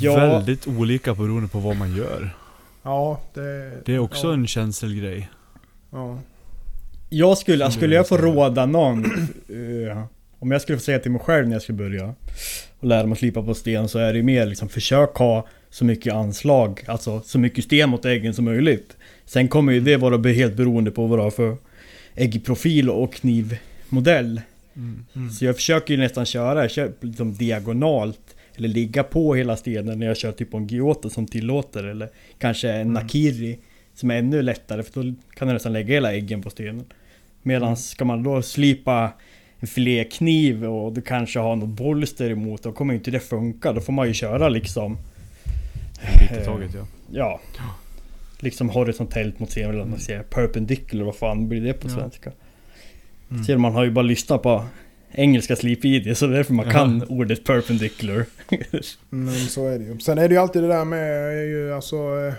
Ja. Väldigt olika beroende på vad man gör. Ja, det... Det är också ja, en känselgrej. Ja. Jag skulle, skulle jag få råda någon eh, Om jag skulle få säga till mig själv när jag skulle börja Och lära mig att slipa på sten så är det mer liksom försök ha så mycket anslag Alltså så mycket sten mot äggen som möjligt. Sen kommer ju det vara helt beroende på vad du har för äggprofil och knivmodell. Mm. Så jag försöker ju nästan köra, jag kör liksom diagonalt Eller ligga på hela stenen när jag kör typ på en Giotto som tillåter Eller kanske en Nakiri Som är ännu lättare för då kan du nästan lägga hela äggen på stenen. Medan ska man då slipa en filékniv och du kanske har något bolster emot Då kommer inte det funka, då får man ju köra liksom Lite i taget ja. Ja Liksom horisontellt mot scenen eller man säger Perpendicular, vad fan blir det på Ja. svenska? Ser man har ju bara lyssnat på engelska slipvideor så det är därför man kan ordet perpendicular. Men så är det ju. Sen är det ju alltid det där med ju alltså... eh,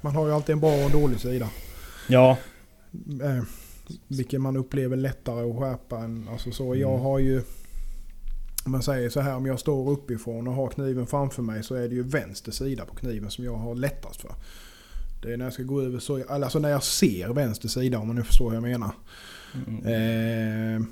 Man har ju alltid en bra och en dålig sida. Ja. Eh, vilken man upplever lättare att skärpa än... Alltså så, Mm. jag har ju... Om man säger så här, om jag står uppifrån och har kniven framför mig så är det ju vänster sida på kniven som jag har lättast för. Det är när jag ska gå över så... Alltså när jag ser vänster sida om man nu förstår hur jag menar. Mm. Eh,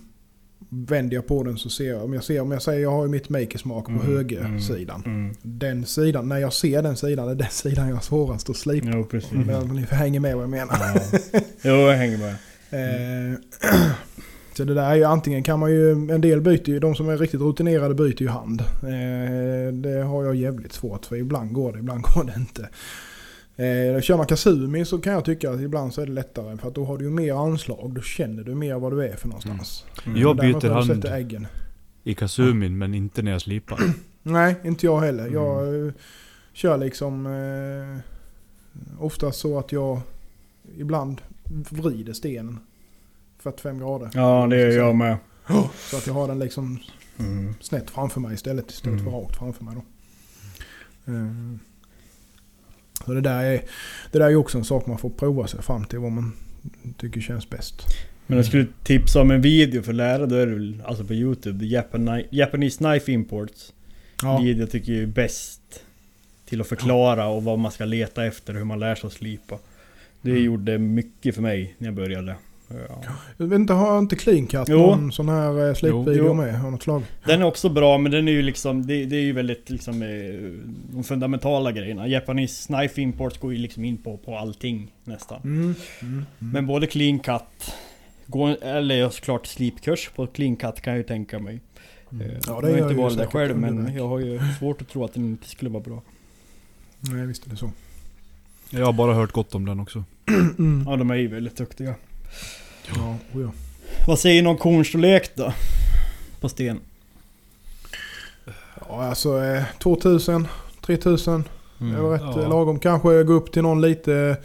vänder jag på den så ser jag, om jag ser, om jag säger jag har ju mitt makersmak på Mm, högersidan. Mm. Den sidan, när jag ser den sidan, är den sidan jag har svårast att slipa. Jo, precis. Men Ni hänger med vad jag menar. Ja. Jo, jag hänger med. Eh, så det där är ju antingen kan man ju, en del byter ju, de som är riktigt rutinerade byter ju hand. Eh, det har jag jävligt svårt för ibland går det, ibland går det inte. Eh, kör man Kasumi så kan jag tycka att ibland så är det lättare för att då har du ju mer anslag. Då känner du mer vad du är för någonstans. Mm. Jag Däremot byter hand äggen. i Kasumin men inte när jag slipar. Nej, inte jag heller. Jag eh, kör liksom eh, oftast så att jag ibland vrider stenen 45 grader. Ja, det är jag med. Så att jag har den liksom Mm. snett framför mig istället istället för Mm. rakt framför mig då. Eh, Så det där, är, det där är också en sak man får prova sig fram till vad man tycker känns bäst. Men jag skulle tipsa om en video för att lära, då är det väl alltså på Youtube. Japani- Japanese Knife Imports. Ja, Video tycker jag är bäst till att förklara och vad man ska leta efter, hur man lär sig att slipa. Det Mm. gjorde mycket för mig när jag började. Ja. jag inte, har inte Clean Cut Jo. någon sån här eh, slipvideo med? Har något slag? Den är också bra men den är ju liksom, det, det är ju väldigt liksom eh, de fundamentala grejerna. Japanese Knife Imports går ju liksom in på, på allting nästan. Mm. Mm. Mm. Men både clean cut, går, eller såklart slipkurs på clean cut kan jag ju tänka mig. Mm. Eh, Ja, jag det har gör inte varit där själv men jag har ju svårt att tro att den inte skulle vara bra. Nej, visst är det så. Jag har bara hört gott om den också. Mm. Ja de är ju väldigt duktiga. Ja, oh ja. Vad säger ni om kornstorlek då? På sten? ja, alltså eh, 2000, 3000. Det Mm. var rätt Ja. lagom. Kanske gå upp till någon lite...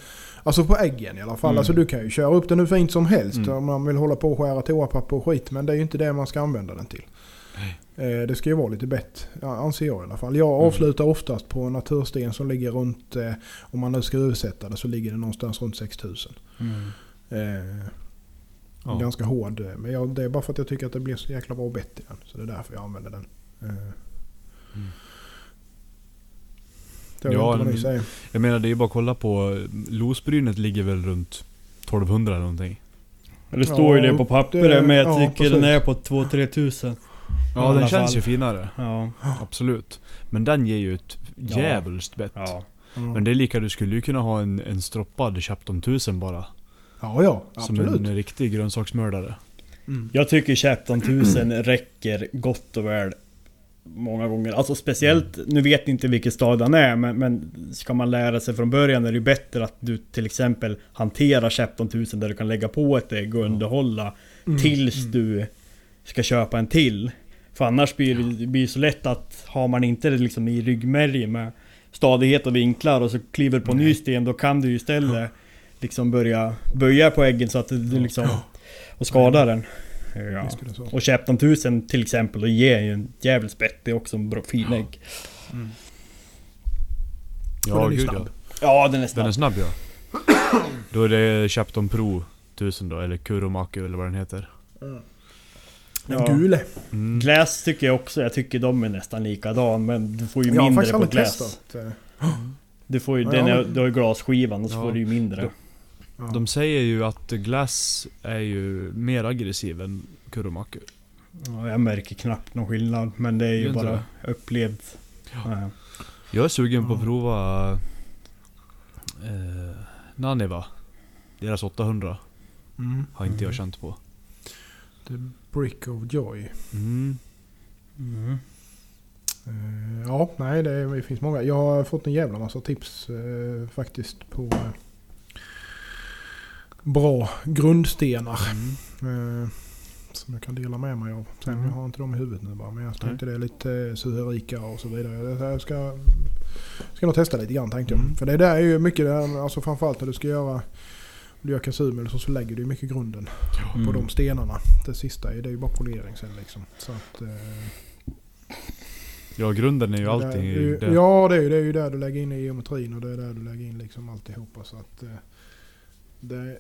Alltså på äggen i alla fall. Mm. Alltså du kan ju köra upp den hur fint som helst Mm. om man vill hålla på och skära toapapper och skit. Men det är ju inte det man ska använda den till. Eh, det ska ju vara lite bett, ja, anser jag i alla fall. Jag Mm. avslutar oftast på natursten som ligger runt, eh, om man nu ska översätta det, så ligger det någonstans runt 6000. Mm. Eh, Ja. Ganska hård. eh, Men jag, det är bara för att jag tycker att det blir så jäkla bra bett i den. Så det är därför jag använder den. Eh. Mm. Vet Ja, men- säger. Jag menar det är bara att kolla på, losbrynet ligger väl runt 1200 eller någonting. Det står ju Ja, det på pappret men jag ja, tycker den precis. är på 2-3 tusen. Ja den känns fall. ju finare. Ja. Absolut. Men den ger ju ett djävulskt bett. Ja. Mm. Men det är lika, du skulle ju kunna ha en, en stroppad Chapton 1000 bara. Ja, ja. Som Absolut. en riktig grönsaksmördare. Mm. Jag tycker Chapton 1000 räcker gott och väl Många gånger. Alltså speciellt, nu vet jag inte vilken stad han är men, men ska man lära sig från början är det ju bättre att du till exempel hanterar Chapton 1000 där du kan lägga på ett ägg och underhålla Mm. tills Mm. du ska köpa en till. För annars blir det, blir så lätt att har man inte det liksom i ryggmärgen med stadighet och vinklar och så kliver på ny sten då kan du istället liksom börja böja på äggen så att du liksom och skada den. Ja. Och Chapton 1000 till exempel, och ger ju en jävligt spett. Det är också en bra fin ägg. Ja, den är gud ja. Ja, den är snabb. Den är snabb ja. Då är det Chapton Pro 1000 då, eller Kuromaku eller vad den heter. Den Ja. gule. Mm. Glass tycker jag också. Jag tycker de är nästan likadan. Men du får ju Jag mindre på glass. testat. eh, Du får ju, Ja, den är, du har ju glasskivan och så Ja. får du ju mindre. Ja. De säger ju att Glass är ju mer aggressiv än Kuromaku. Ja, jag märker knappt någon skillnad. Men det är ju bara. Ja. Jag är sugen på att prova eh, Naniva. Deras 800 Mm. har inte jag Mm. känt på. The Brick of Joy. Mm. Mm. Eh, ja, nej det, det finns många. Jag har fått en jävla massa tips eh, faktiskt på eh, bra grundstenar. Mm. Som jag kan dela med mig av. Sen Mm. jag har inte dem i huvudet nu bara. Men jag tänkte det är lite Suherika och så vidare. Jag- ska, ska nog testa lite grann tänkte jag. Mm. För det där är ju mycket, där, alltså framförallt när du ska göra du gör kasum eller så, så lägger du mycket grunden på Mm. de stenarna. Det sista är, det är ju bara polering sen liksom. Så att, eh, Ja grunden är ju allting. där- är det-. Ja, det är, det är ju där du lägger in i geometrin och det är där du lägger in liksom alltihopa. Så att, eh, det,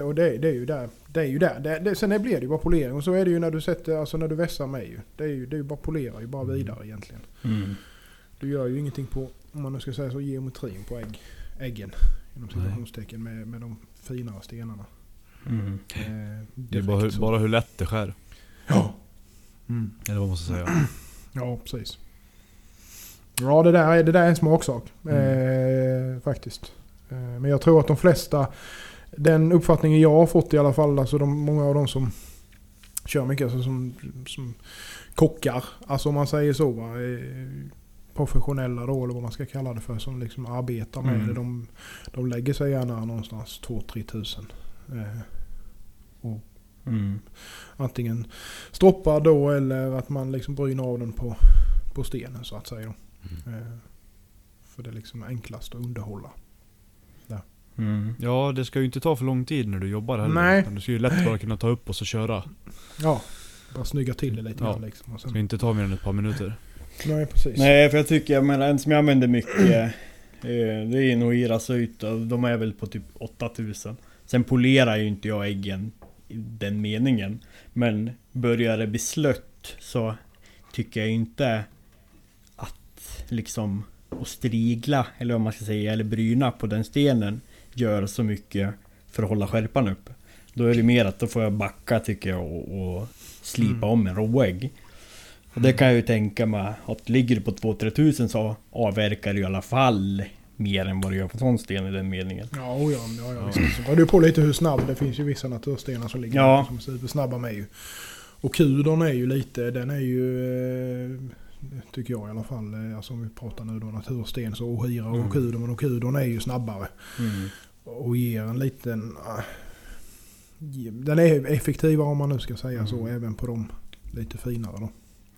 och det, det är ju där. Det är ju där. Det, det, sen blir det ju bara polering. Och så är det ju när du sätter, alltså när du vässar med ju. Det är ju, det är ju bara polera ju bara vidare egentligen. Mm. Du gör ju ingenting på, om man nu ska säga så, geometrin på ägg, äggen. Inom citationstecken med, med de finare stenarna. Mm. Eh, Det är bara, hur- bara hur lätt det skär. Ja. Mm. Eller vad man ska säga. Ja, precis. Ja, det där är, det där är en smaksak. Mm. Eh, faktiskt. Eh, men jag tror att de flesta, den uppfattningen jag har fått i alla fall, alltså de, många av de som kör mycket, alltså som, som kockar, alltså om man säger så va, eh, professionella då eller vad man ska kalla det för, som liksom arbetar med Mm. det. De, de lägger sig gärna någonstans 2-3 tusen. Eh, Mm. antingen stroppar då eller att man liksom bryner av den på, på stenen så att säga. Då. Eh, för det är liksom enklast att underhålla. Mm. Ja, det ska ju inte ta för lång tid när du jobbar heller. Nej. utan Du ska ju lätt bara kunna ta upp och så köra. Ja, bara snygga till det lite Ja. grann liksom. Och Det ska sen, inte ta mer än ett par minuter. Nej, precis. Nej, för jag tycker, jag menar, en som jag använder mycket eh, Det är Noira Söjta, de är väl på typ 8000 Sen polerar ju inte jag äggen i den meningen Men börjar det bli slött så tycker jag inte att liksom att strigla, eller vad man ska säga, eller bryna på den stenen gör så mycket för att hålla skärpan uppe. Då är det mer att då får jag backa tycker jag och, och slipa Mm. om en råägg. Och det kan jag ju tänka mig att ligger du på 2-3 tusen så avverkar du i alla fall mer än vad du gör på sån sten i den meningen. Ja, oh ja, ja, ja. Så beror det på lite hur snabb. Det finns ju vissa naturstenar som ligger Ja. som är supersnabba med ju. Och kudern är ju lite, den är ju... eh, Tycker jag i alla fall. eh, Alltså om vi pratar nu då natursten så ohira och Mm. kuder. Men och kudern är ju snabbare. Mm. Och ger en liten... ah, Den är effektivare om man nu ska säga så. Mm. Även på de lite finare då.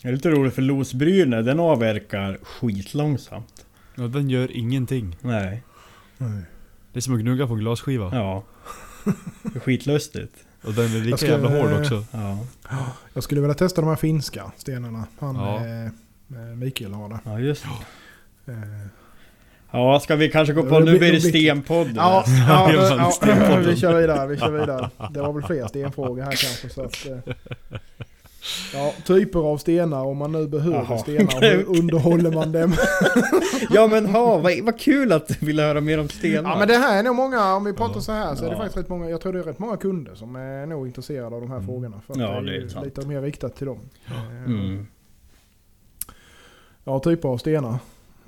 Det är lite roligt för losbryne, den avverkar skitlångsamt. Ja, den gör ingenting. Nej. Det är som att gnugga på en glasskiva. Ja. Det är skitlustigt. Och den är lika ska- jävla hård också. Ja. Jag skulle vilja testa de här finska stenarna. Han Ja. eh, Mikael har det. Ja just det. Eh, Ja, ska vi kanske gå på... Nu blir- det stenpodden. Ja, ja, Ja, vi kör vidare, vi kör vidare. Det var väl fler stenfrågor här kanske så att... eh, Ja, typer av stenar om man nu behöver Jaha. stenar. Hur underhåller man dem? Ja men ha, vad, vad kul att du vill höra mer om stenar. Ja men det här är nog många, om vi pratar Ja. så här så är det Ja. faktiskt rätt många, jag tror det är rätt många kunder som är nog intresserade av de här Mm. frågorna. För Ja, det det är är ju sant. lite mer riktat till dem. Eh, Mm. Ja, typer av stenar.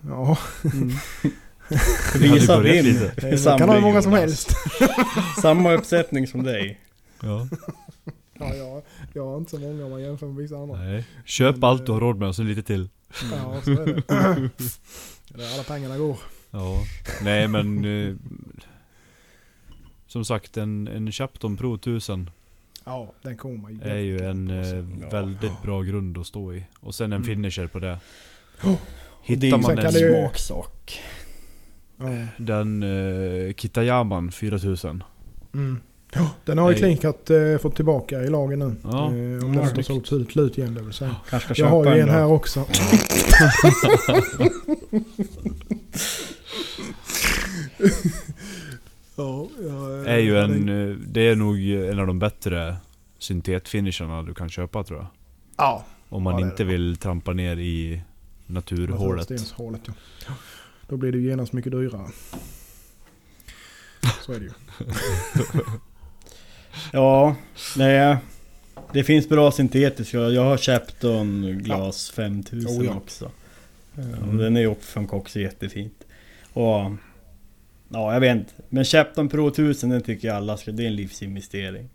Ja, Visa hade börjat din lite. det kan ha hur många som helst. Samma uppsättning som dig. Ja. Ja, jag, jag har inte så många om man jämför med vissa andra. Nej. Köp allt du har råd med och så lite till. Ja, så är det. Det är alla pengarna går. Ja. Nej men... Eh, som sagt en, en Chapton Pro 1000 Ja, den kommer ju. är ju en eh, väldigt bra grund att stå i. Och sen en Mm. finisher på det. Oh. Det Hittar ju man sen en det ju- smaksak. Den eh, Kitayaman 4000. Mm. Ja, den har ju. Klinkat eh, fått tillbaka i lagen nu. Ja. Eh, om Ja, den inte riktigt. sålt ut slut igen det vill säga. Ska Jag har ju en då. här också. ja, jag, Är ju en, eh, det är nog en av de bättre syntetfinisherna du kan köpa tror jag. Ja, Om man Ja, inte vill trampa ner i naturhålet. Naturstenshålet ja. Då blir det genast mycket dyrare. Så är det ju. Ja, nej. Det finns bra syntetiska. Jag har Chapton Glas 5000 Oh, ja. också. Och Den är ju också från också jättefint. Och... Ja, jag vet inte. Men Chapton Pro 1000 den tycker jag alla ska... Det är en livsinvestering.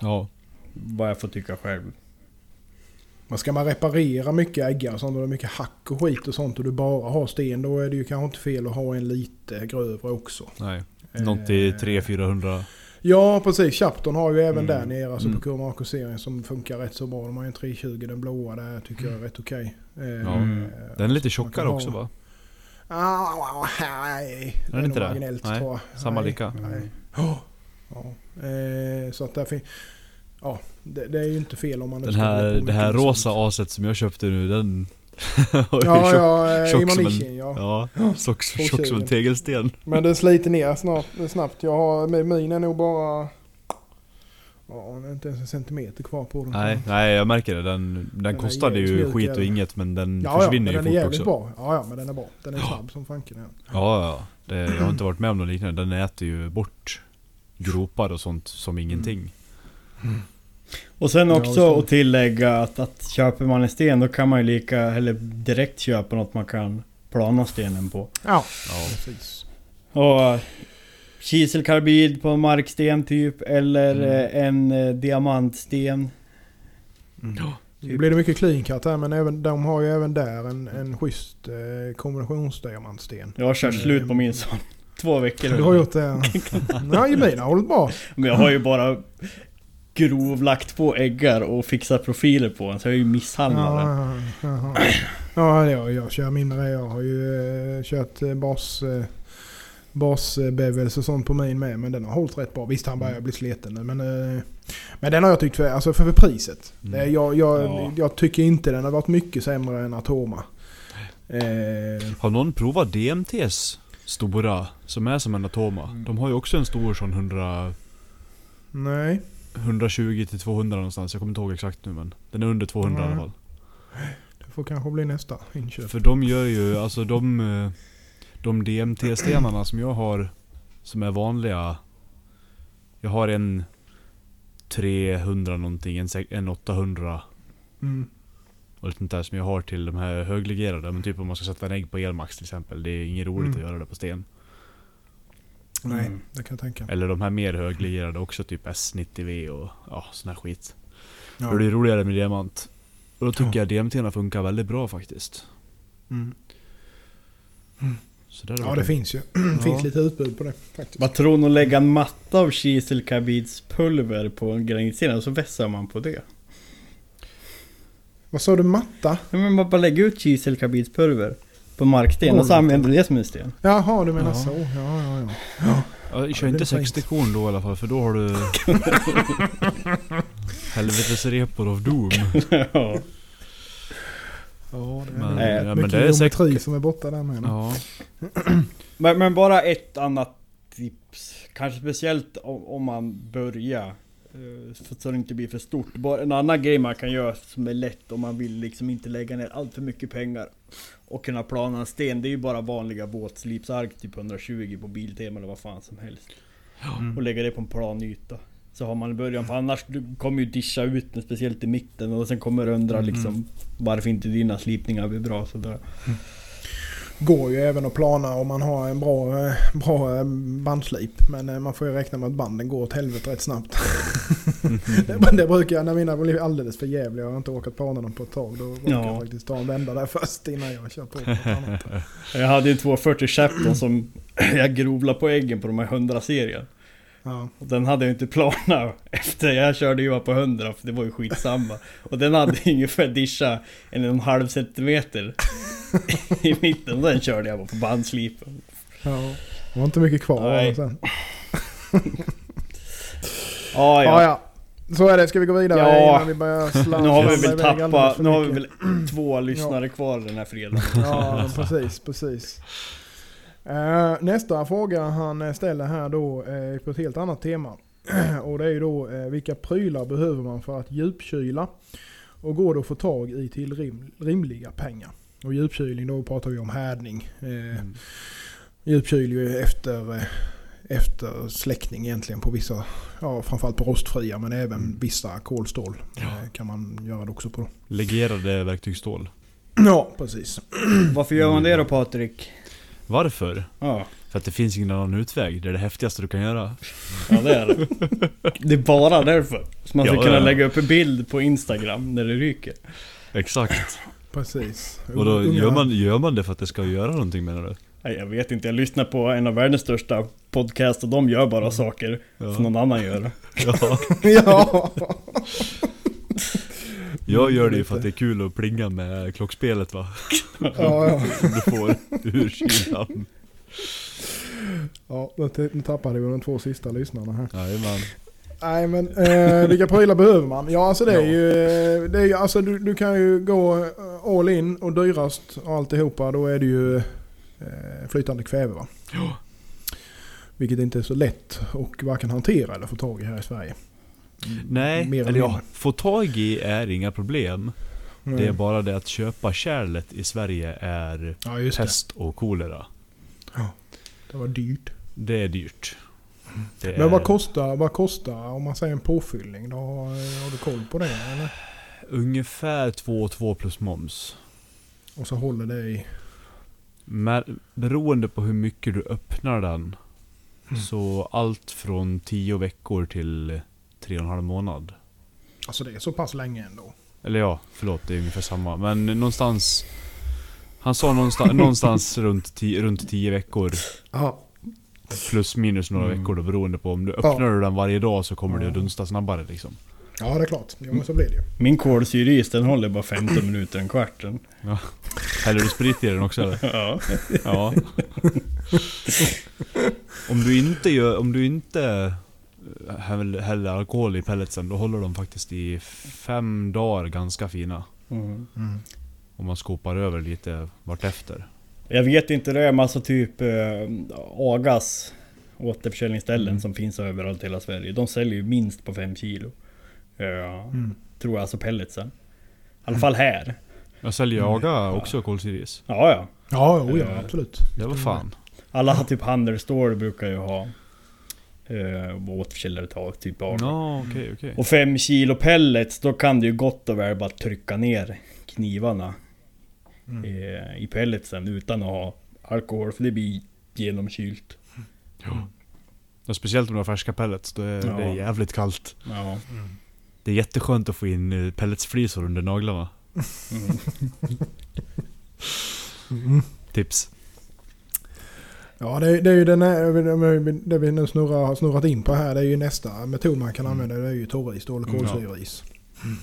Ja. Vad jag får tycka själv. Men ska man reparera mycket äggar och sånt och det är mycket hack och skit och sånt och du bara har sten då är det ju kanske inte fel att ha en lite grövre också. Nej. Något i Eh, 300-400. Ja precis, Chapton har ju även Mm. där nere alltså Mm. på Kurmako-serien som funkar rätt så bra. De har ju en 320, den blåa där tycker jag är rätt okej. Eh, Ja. Mm. Den är lite tjockare kan ha- också va? Ah, nej, Är det inte det? Nej, tror jag. samma Nej, lika. Nej. Ja. Ja. Eh, så att där finns... Ja, det, det är ju inte fel om man Den här, det här rosa aset som jag köpte nu, den... Ja, tjock, ja, tjock som en- ja. Ja, tjock, tjock som en tegelsten. Men det sliter ner snart, snabbt. Jag har, min- är nog bara... Ja, det är inte ens en centimeter kvar på den. Nej, nej jag märker det. Den, den, är kostade ju skit är och den. inget men den ja, ja, men försvinner den är ju fort också. bra. Ja, ja, men den är bra. Den är snabb som fanken. Ja. Ja, ja. Det, jag har inte varit med om något liknande. Den äter ju bort gropar och sånt som ingenting. Och sen Ja, också så. att tillägga att, att köper man en sten då kan man ju lika, eller direkt köpa något man kan plana stenen på. Ja, Ja. precis. Och eh, kiselkarbid på en marksten typ, eller Mm. eh, en eh, diamantsten. Nu blir det mycket clean cut här men även, de har ju även där en, en schysst eh, kombinationsdiamantsten. Jag har kört Mm. slut på min sån. Två veckor. Du har gjort det? Ja, mina har hållit bra. Men jag har ju bara grovlagt på äggar och fixat profiler på den, så jag är ju misshandlad den. Ja, ja, ja, jag kör min med det. Jag har ju eh, kört eh, bas... Eh, Basbevels och sånt på min med men den har hållit rätt bra. Visst han börjar bli sliten nu men... Eh, men den har jag tyckt för, alltså för, för priset. Mm. Jag, jag, Ja. jag tycker inte den har varit mycket sämre än Atoma. Eh, Har någon provat DMTs stora? Som är som en Atoma. Mm. De har ju också en stor sån 100... nej. 120 till 200 någonstans. Jag kommer inte ihåg exakt nu men. Den är under 200 i alla Nej. fall. Det får kanske bli nästa inköp. För de gör ju, alltså de... eh, De DMT-stenarna som jag har, som är vanliga. Jag har en 300 någonting, en 800 Mm. och lite sånt där som jag har till de här höglegerade. Men typ om man ska sätta en ägg på Elmax till exempel. Det är inget roligt Mm. att göra det på sten. Nej, Mm. det kan jag tänka. Eller de här mer höglegerade också, typ S90V och ja, sån här skit. Ja. Då är det roligare med diamant. Och då tycker Ja. jag DMT-erna funkar väldigt bra faktiskt. Mm. Så där har Ja det finns ju. finns lite utbud på det faktiskt. Vad tror ni att lägga en matta av kiselkarbidspulver på en granitsten och så vässar man på det? Vad sa du? Matta? Ja, men man bara lägga ut kiselkarbidspulver på marksten och så använder du det som en sten. Jaha du menar Ja. så. Ja, ja, ja. Ja, Ja, kör det inte är fint. 60 korn då i alla fall för då har du Helvetesrepor of doom. ja. Ja, det är Men- Nej, ja, men mycket det är geometri säkert- som är borta där med. Ja. men, men bara ett annat tips. Kanske speciellt om, om man börjar. Eh, Så det inte blir för stort. Bara en annan grej man kan göra som är lätt om man vill liksom inte lägga ner allt för mycket pengar. Och kunna plana en sten. Det är ju bara vanliga båtslipsark typ 120 på Biltema eller vad fan som helst. Mm. Och lägga det på en plan yta. Så har man i början, för annars du kommer ju discha ut den, speciellt i mitten och sen kommer du undra Mm. liksom varför inte dina slipningar blir bra sådär. Går ju även att plana om man har en bra, eh, bra eh, bandslip. Men eh, man får ju räkna med att banden går åt helvete rätt snabbt. Men det brukar jag, när mina blir alldeles för jävliga och jag har inte orkat plana dem på ett tag. Då brukar Ja. jag faktiskt ta en vända där först innan jag kör på något annat. Jag hade en 240 Chapton som jag grovlade på äggen på de här 100 serien. Ja. Och den hade jag inte planat efter, jag körde ju bara på 100 för det var ju skitsamma. Och den hade ungefär discha en och en halv centimeter i mitten. Och den körde jag bara på bandslipen. Ja. Det var inte mycket kvar Nej. sen. Ja, Ja, ja. ja. Så är det. Ska vi gå vidare Ja. innan vi börjar slamma Nu har vi väl tappat, nu har vi väl två lyssnare kvar den här fredagen. Ja, precis, precis. Eh, nästa fråga han ställer här då eh, på ett helt annat tema. och det är ju då eh, vilka prylar behöver man för att djupkyla? Och går det att få tag i till rim, rimliga pengar? Och djupkylning då pratar vi om härdning. Eh, Mm. Djupkyl ju efter, eh, efter släckning egentligen på vissa, ja framförallt på rostfria men även Mm. vissa kolstål eh, kan man göra det också på. Legerade verktygsstål. Ja, precis. Varför gör man det då Patrik? Varför? Ja, För att det finns ingen annan utväg. Det är det häftigaste du kan göra. ja det är det. Det är bara därför. Så man ska Ja, kunna ja. lägga upp en bild på Instagram när det ryker. Exakt. Precis. Och då gör man, gör man det för att det ska göra någonting menar du? Nej, jag vet inte, jag lyssnar på en av världens största podcast och de gör bara saker Ja. som någon annan gör. ja. ja. Jag gör det ju för att det är kul att plinga med klockspelet va? ja, ja. Som du får ur kylan. ja nu tappade vi de två sista lyssnarna här. Jajamän. Nej men eh, vilka prylar behöver man? Ja alltså det är ju... eh, Det är, ju- alltså du, du kan ju gå eh, all in och dyrast och alltihopa då är det ju eh, flytande kväve va? Ja. Vilket inte är så lätt och varken hantera eller få tag i här i Sverige. Nej, Mer eller ja, få tag i är inga problem. Mm. Det är bara det att köpa kärlet i Sverige är Ja pest och kolera. det. Det var dyrt. Det är dyrt. Det Men vad är kostar, vad kostar om man säger en påfyllning? Då har, har du koll på det eller? ungefär 2 2 plus moms. Och så håller det i... Men beroende på hur mycket du öppnar den. Mm. Så allt från 10 veckor till 3,5 månad. Alltså det är så pass länge ändå. Eller ja, förlåt det är ungefär samma. Men någonstans... Han sa någonstans, någonstans runt, 10, runt 10 veckor. Ja. Plus minus några Mm. veckor då beroende på om du Ja. öppnar du den varje dag så kommer det Ja. att dunsta snabbare liksom. Ja det är klart. Jo men så blir det ju. Min kolsyreis den håller bara 15 minuter, en kvart. den. Häller du sprit i den också eller? Ja. Ja. om du inte gör, om du inte eh, häll- häller alkohol i pelletsen då håller de faktiskt i fem dagar ganska fina. Mm. Om man skopar över lite vartefter. Jag vet inte, det är massa typ eh, Agas återförsäljningsställen Mm. som finns överallt i hela Sverige. De säljer ju minst på 5 kilo. Ja, Mm. Tror jag alltså pelletsen. I alla fall här. Jag säljer Mm. Aga också kolsyris. Ja, ja. Ja, Eh, absolut. Det var fan. Alla typ Handelsstore brukar ju ha eh, återförsäljare ta typ Aga. Ja okej okej. Och 5 kilo pellets, då kan du ju gott och väl bara trycka ner knivarna Mm. eh, i pelletsen utan att ha alkohol, för det blir genomkylt. Och speciellt om du har färska pellets, då är Ja. det jävligt kallt. Ja. Det är jätteskönt att få in eh, pelletsflisor under naglarna. Mm. Mm. Tips. Ja, det, det är ju den det vi nu snurrar, har snurrat in på här. Det är ju nästa metod man kan använda. Det är ju torris då, eller Mm.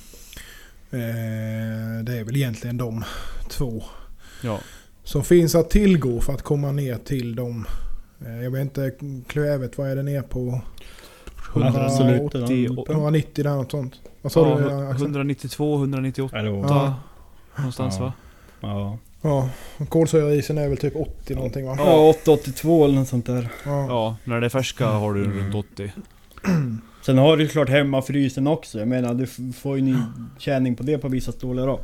Eh, det är väl egentligen de två Ja. som finns att tillgå för att komma ner till dem. Eh, jag vet inte, kvävet, vad är det ner på? Absolut. 180, 190 där något sånt. Vad sa du ja, Axel? 192, 198 Eller vad? Ja. någonstans Ja. va? Ja. Ja, och kolsyreisen är väl typ 80 någonting va? Ja, 882 eller något sånt där. Ja. Ja, när det är färska har du Mm. runt 80. Sen har du ju klart hemmafrysen också. Jag menar, du f- får ju ny tjäning på det på vissa stolar då.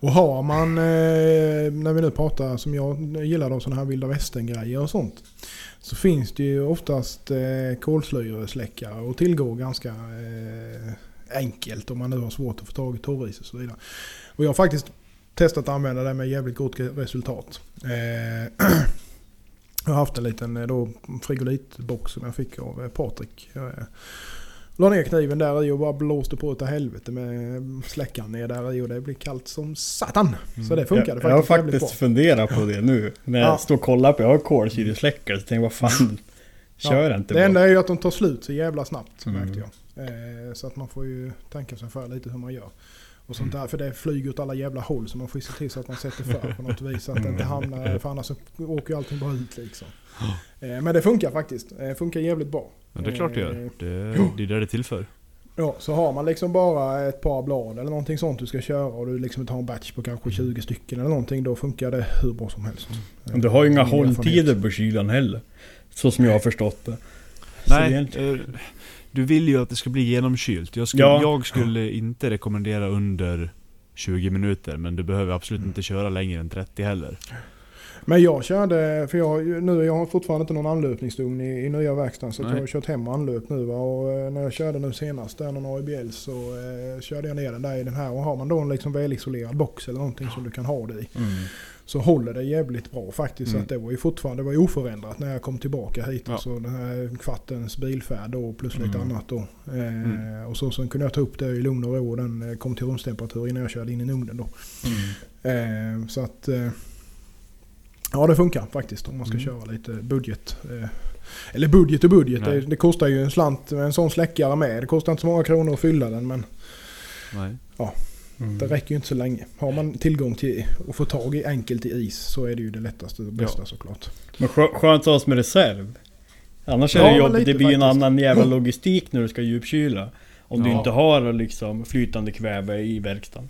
Och har man, eh, när vi nu pratar som jag gillar då sådana här vilda västern grejer och sånt. Så finns det ju oftast eh, kolsyresläckare att tillgå ganska eh, enkelt om man nu har svårt att få tag i torris och så vidare. Och jag har faktiskt testat att använda det med jävligt gott resultat. Eh, jag har haft en liten eh, då, frigolitbox som jag fick av eh, Patrik. Jag, eh, La ner kniven där i och bara blåste på utav helvete med släckaren ner där i och det blir kallt som satan. Så det funkade jag, jag har faktiskt faktiskt funderat på det nu. När jag Ja. står och kollar på, jag har kolsyresläckare, så tänker jag vad fan. Kör Ja, inte Det bara. enda är ju att de tar slut så jävla snabbt Mm. märkte jag. Eh, så att man får ju tänka sig för lite hur man gör. Och sånt där, för det flyger åt alla jävla håll så man får se till så att man sätter för på något vis. Så att det inte hamnar, för annars så åker ju allting bara ut liksom. Eh, men det funkar faktiskt. Det funkar jävligt bra. Men det är klart det gör. Eh, Det, det är det det är till för. Ja, så har man liksom bara ett par blad eller någonting sånt du ska köra och du liksom har en batch på kanske 20 stycken eller någonting. Då funkar det hur bra som helst. Men Du har ju inga hålltider på kylan heller. Så som jag har förstått det. Så Nej, egentligen- eh, du vill ju att det ska bli genomkylt. Jag skulle, Ja. jag skulle inte rekommendera under 20 minuter, men du behöver absolut inte köra längre än 30 heller. Men jag körde, för jag, nu, jag har fortfarande inte någon anlöpningsugn i, i nya verkstaden så jag har kört hem och anlöpt nu va. Och eh, när jag körde nu senast där någon AIBL så eh, körde jag ner den där i den här och har man då en liksom välisolerad box eller någonting som du kan ha det i. Mm. Så håller det jävligt bra faktiskt. Mm. att det var ju fortfarande det var oförändrat när jag kom tillbaka hit. Ja. Så den här kvartens bilfärd då plus lite Mm. annat då. Eh, Mm. Och så sen kunde jag ta upp det i lugn och ro och den eh, kom till rumstemperatur innan jag körde in i ugnen då. Mm. Eh, så att... Eh, ja det funkar faktiskt om man ska Mm. köra lite budget. Eh, eller budget och budget. Det, det kostar ju en slant med en sån släckare med. Det kostar inte så många kronor att fylla den men Nej. Mm. det räcker ju inte så länge. Har man tillgång till och få tag i enkelt i is så är det ju det lättaste och bästa såklart. Men skö- skönt att ha som reserv. Annars är Ja, det men jobbigt, lite det blir ju en annan jävla logistik när du ska djupkyla. Om du Ja. inte har liksom flytande kväve i verkstaden.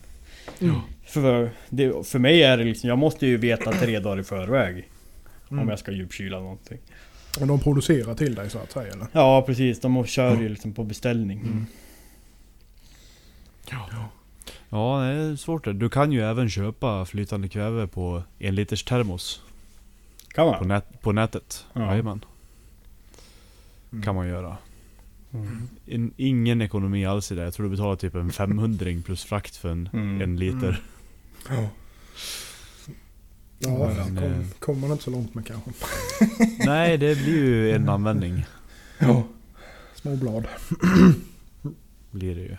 Mm. För, det, för mig är det liksom, jag måste ju veta tre dagar i förväg. Mm. Om jag ska djupkyla någonting. Och de producerar till dig så att säga eller? Ja precis, de kör ju liksom på beställning. Mm. Ja, det är svårt det. Du kan ju även köpa flytande kväve på en liters termos Kan på, man? nät, på nätet. Ja. Jajamän. Mm. Kan man göra. Mm. In, ingen ekonomi alls i det. Jag tror du betalar typ en 500 plus frakt för en, Mm. en liter. Ja. Ja, Men, kom, eh, kommer man inte så långt med kanske. Nej, det blir ju en användning. Ja. Småblad. Blir det ju.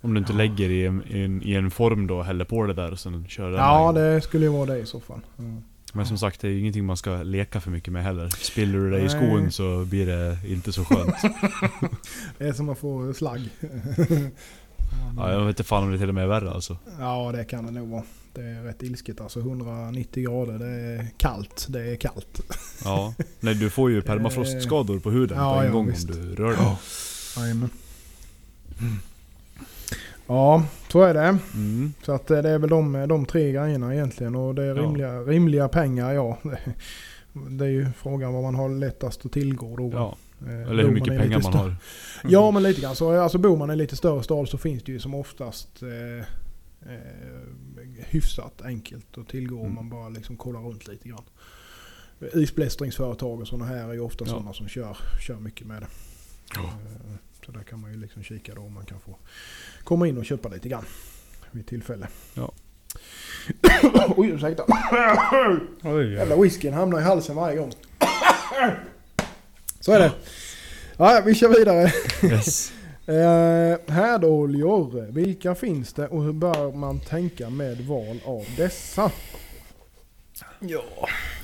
Om du inte lägger i en, i, en, i en form då, häller på det där och sen kör den. Ja, det skulle ju vara det i så fall. Ja. Men som sagt, det är ju ingenting man ska leka för mycket med heller. Spiller du det i skon så blir det inte så skönt. Det är som att få slagg. Ja, jag vet inte fan om det till och med är värre alltså. Ja, det kan det nog vara. Det är rätt ilsket alltså. 190 grader, det är kallt. Det är kallt. Ja. Nej, du får ju permafrostskador på huden Ja, på en ja, gång visst. om du rör dig. Jajamän. Ja, så är det. Mm. Så att eh, det är väl de, de tre grejerna egentligen. Och det är Ja. rimliga, rimliga pengar, ja. Det är ju frågan vad man har lättast att tillgå då. Ja, Eh, eller hur mycket pengar man har. Ja men lite grann. Så alltså bor man i en lite större stad så finns det ju som oftast eh, eh, hyfsat enkelt att tillgå om Mm. man bara liksom kollar runt lite grann. Isblästringsföretag och sådana här är ju ofta Ja. sådana som kör, kör mycket med det. Ja. Så där kan man ju liksom kika då om man kan få komma in och köpa lite grann vid tillfälle. Ja. Oj ursäkta. Jävla whiskyn hamnar i halsen varje gång. Så är det. Ja, vi kör vidare. Yes. Eh, härdoljor, vilka finns det och hur bör man tänka med val av dessa? Ja.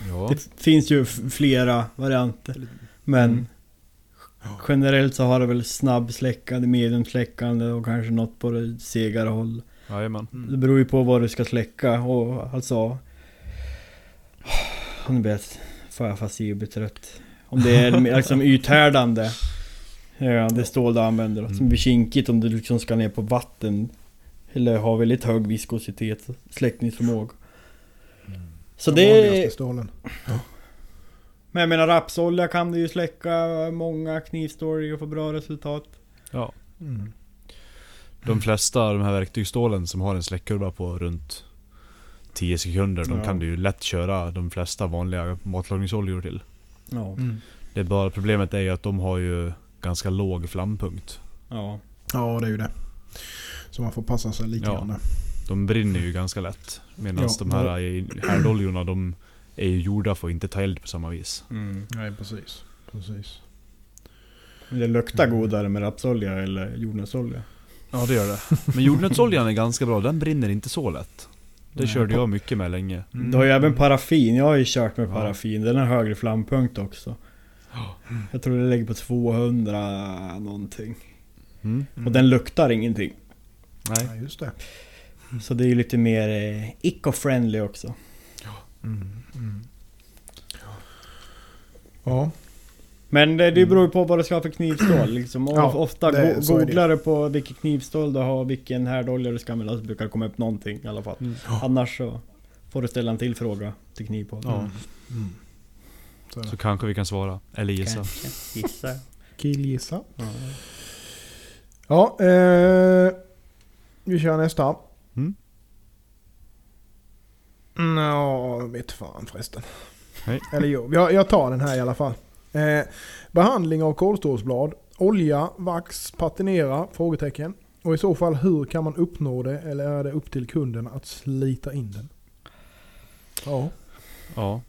Ja. Det finns ju flera varianter. Men Mm. Generellt så har det väl snabbsläckande, mediumsläckande och kanske något på det segare håll. Jajamän. Det beror ju på vad du ska släcka och alltså... Nu blir jag, får jag fasi och blir trött. Om det är liksom ythärdande. Ja, det stål du använder. Som Mm. blir kinkigt om du liksom ska ner på vatten. Eller har väldigt hög viskositet, släckningsförmåga. Så Den det... vanligaste stålen. Men jag menar rapsolja kan du ju släcka många knivstår i och få bra resultat. Ja. Mm. De flesta av de här verktygsstålen som har en släckkurva på runt 10 sekunder, de Ja. kan du ju lätt köra de flesta vanliga matlagningsoljor till. Ja. Mm. Det bara problemet är ju att de har ju ganska låg flampunkt. Ja. Ja, det är ju det. Så man får passa sig lite Ja. grann där. De brinner ju ganska lätt. Medan Ja. de här härdoljorna, de är ju gjorda för att inte ta eld på samma vis. Mm. Nej, precis. precis. Det luktar godare med rapsolja eller jordnötsolja. Ja det gör det. Men jordnötsoljan är ganska bra, den brinner inte så lätt. Det Nej. körde jag mycket med länge. Du har ju även paraffin, jag har ju kört med paraffin. Den har högre flampunkt också. Jag tror det ligger på 200 någonting. Mm. Och den luktar ingenting. Nej. Ja, just det. Så det är ju lite mer eh, eco-friendly också. Mm. Mm. Ja. Men det, det beror ju på vad du ska ha för knivstål liksom. Och Ja, ofta det- go- googlar du på vilket knivstål du har, vilken härdolja du ska använda så brukar det komma upp någonting i alla fall. Mm. Annars så får du ställa en till fråga till knivpodden. Ja. Mm. Så Så kanske vi kan svara. Eller gissa. Kanske. Gissa. Killgissa. Ja. Ja, eh, vi kör nästa. Mm. Nå, vet fan förresten. Nej. Eller jo, jag, jag tar den här i alla fall. Eh, behandling av kolstålsblad. Olja, vax, patinera? Frågetecken. Och i så fall hur kan man uppnå det? Eller är det upp till kunden att slita in den? Ja, Ja.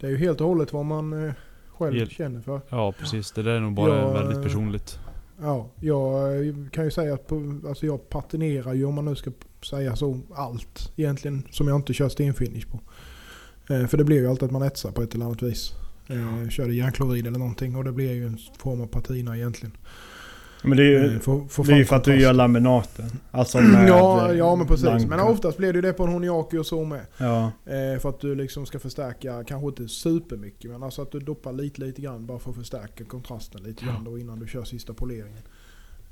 det är ju helt och hållet vad man eh, själv Helt- känner för. ja precis, det där är nog bara Ja, väldigt personligt. Ja, jag kan ju säga att på, alltså jag patinerar ju om man nu ska säga så allt egentligen som jag inte kör stenfinish på. Eh, för det blir ju alltid att man etsar på ett eller annat vis. Eh, kör det järnklorid eller någonting och det blir ju en form av patina egentligen. Men det är Eh, ju, få- få det är för att du gör laminaten. Alltså med Ja, eh, ja men precis. blanka. Men oftast blir det ju det på en Honiaki och så med. Ja. Eh, för att du liksom ska förstärka, kanske inte supermycket, men alltså att du doppar lite, lite grann bara för att förstärka kontrasten lite grann då innan du kör sista poleringen.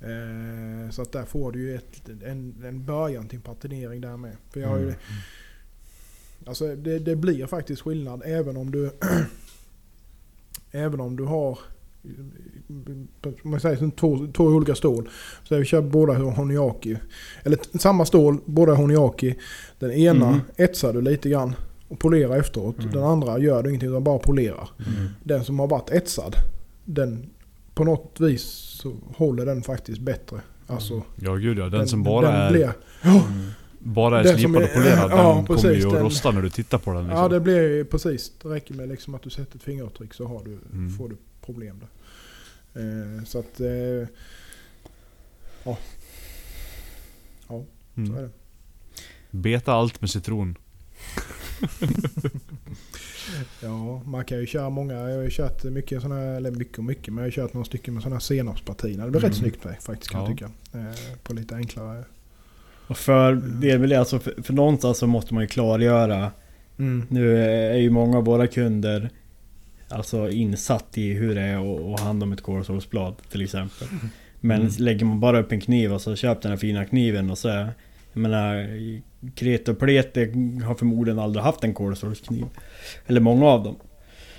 Eh, så att där får du ju ett, en, en början till en patinering där med. För jag har ju, Mm. alltså det, det blir faktiskt skillnad även om du även om du har man säger som två, två olika stål. Så vi kör båda Honiaki. Eller samma stål, båda Honiaki. Den ena Mhm. etsar du lite grann och polerar efteråt. Mm. Den andra gör du ingenting utan bara polerar. Mm. Den som har varit etsad, den på något vis så håller den faktiskt bättre. Alltså, Ja gud ja, den, som bara den är, blir, Mm. bara är den slipad och polerad, ja, den precis, kommer ju att den- rosta när du tittar på den liksom. Ja det blir precis. Det räcker med liksom att du sätter ett fingeravtryck så har du, Mm. får du problem där. Eh, så att... Eh, så mm. är det. Beta allt med citron. Ja, man kan ju köra många. Jag har ju kört mycket sådana här, eller mycket och mycket, men jag har kört några stycken med sådana här senapspatina. Det blir Mm. rätt snyggt med, faktiskt kan Ja. jag tycka. Eh, på lite enklare. Och för, det är väl alltså för, för någonstans så måste man ju klargöra Mm. Nu är ju många av våra kunder Alltså insatt i hur det är att ha hand om ett kolsågsblad till exempel. Men Mm. lägger man bara upp en kniv och så köp den här fina kniven och så är- Jag menar Krete och Plete har förmodligen aldrig haft en kolsågskniv. Eller många av dem.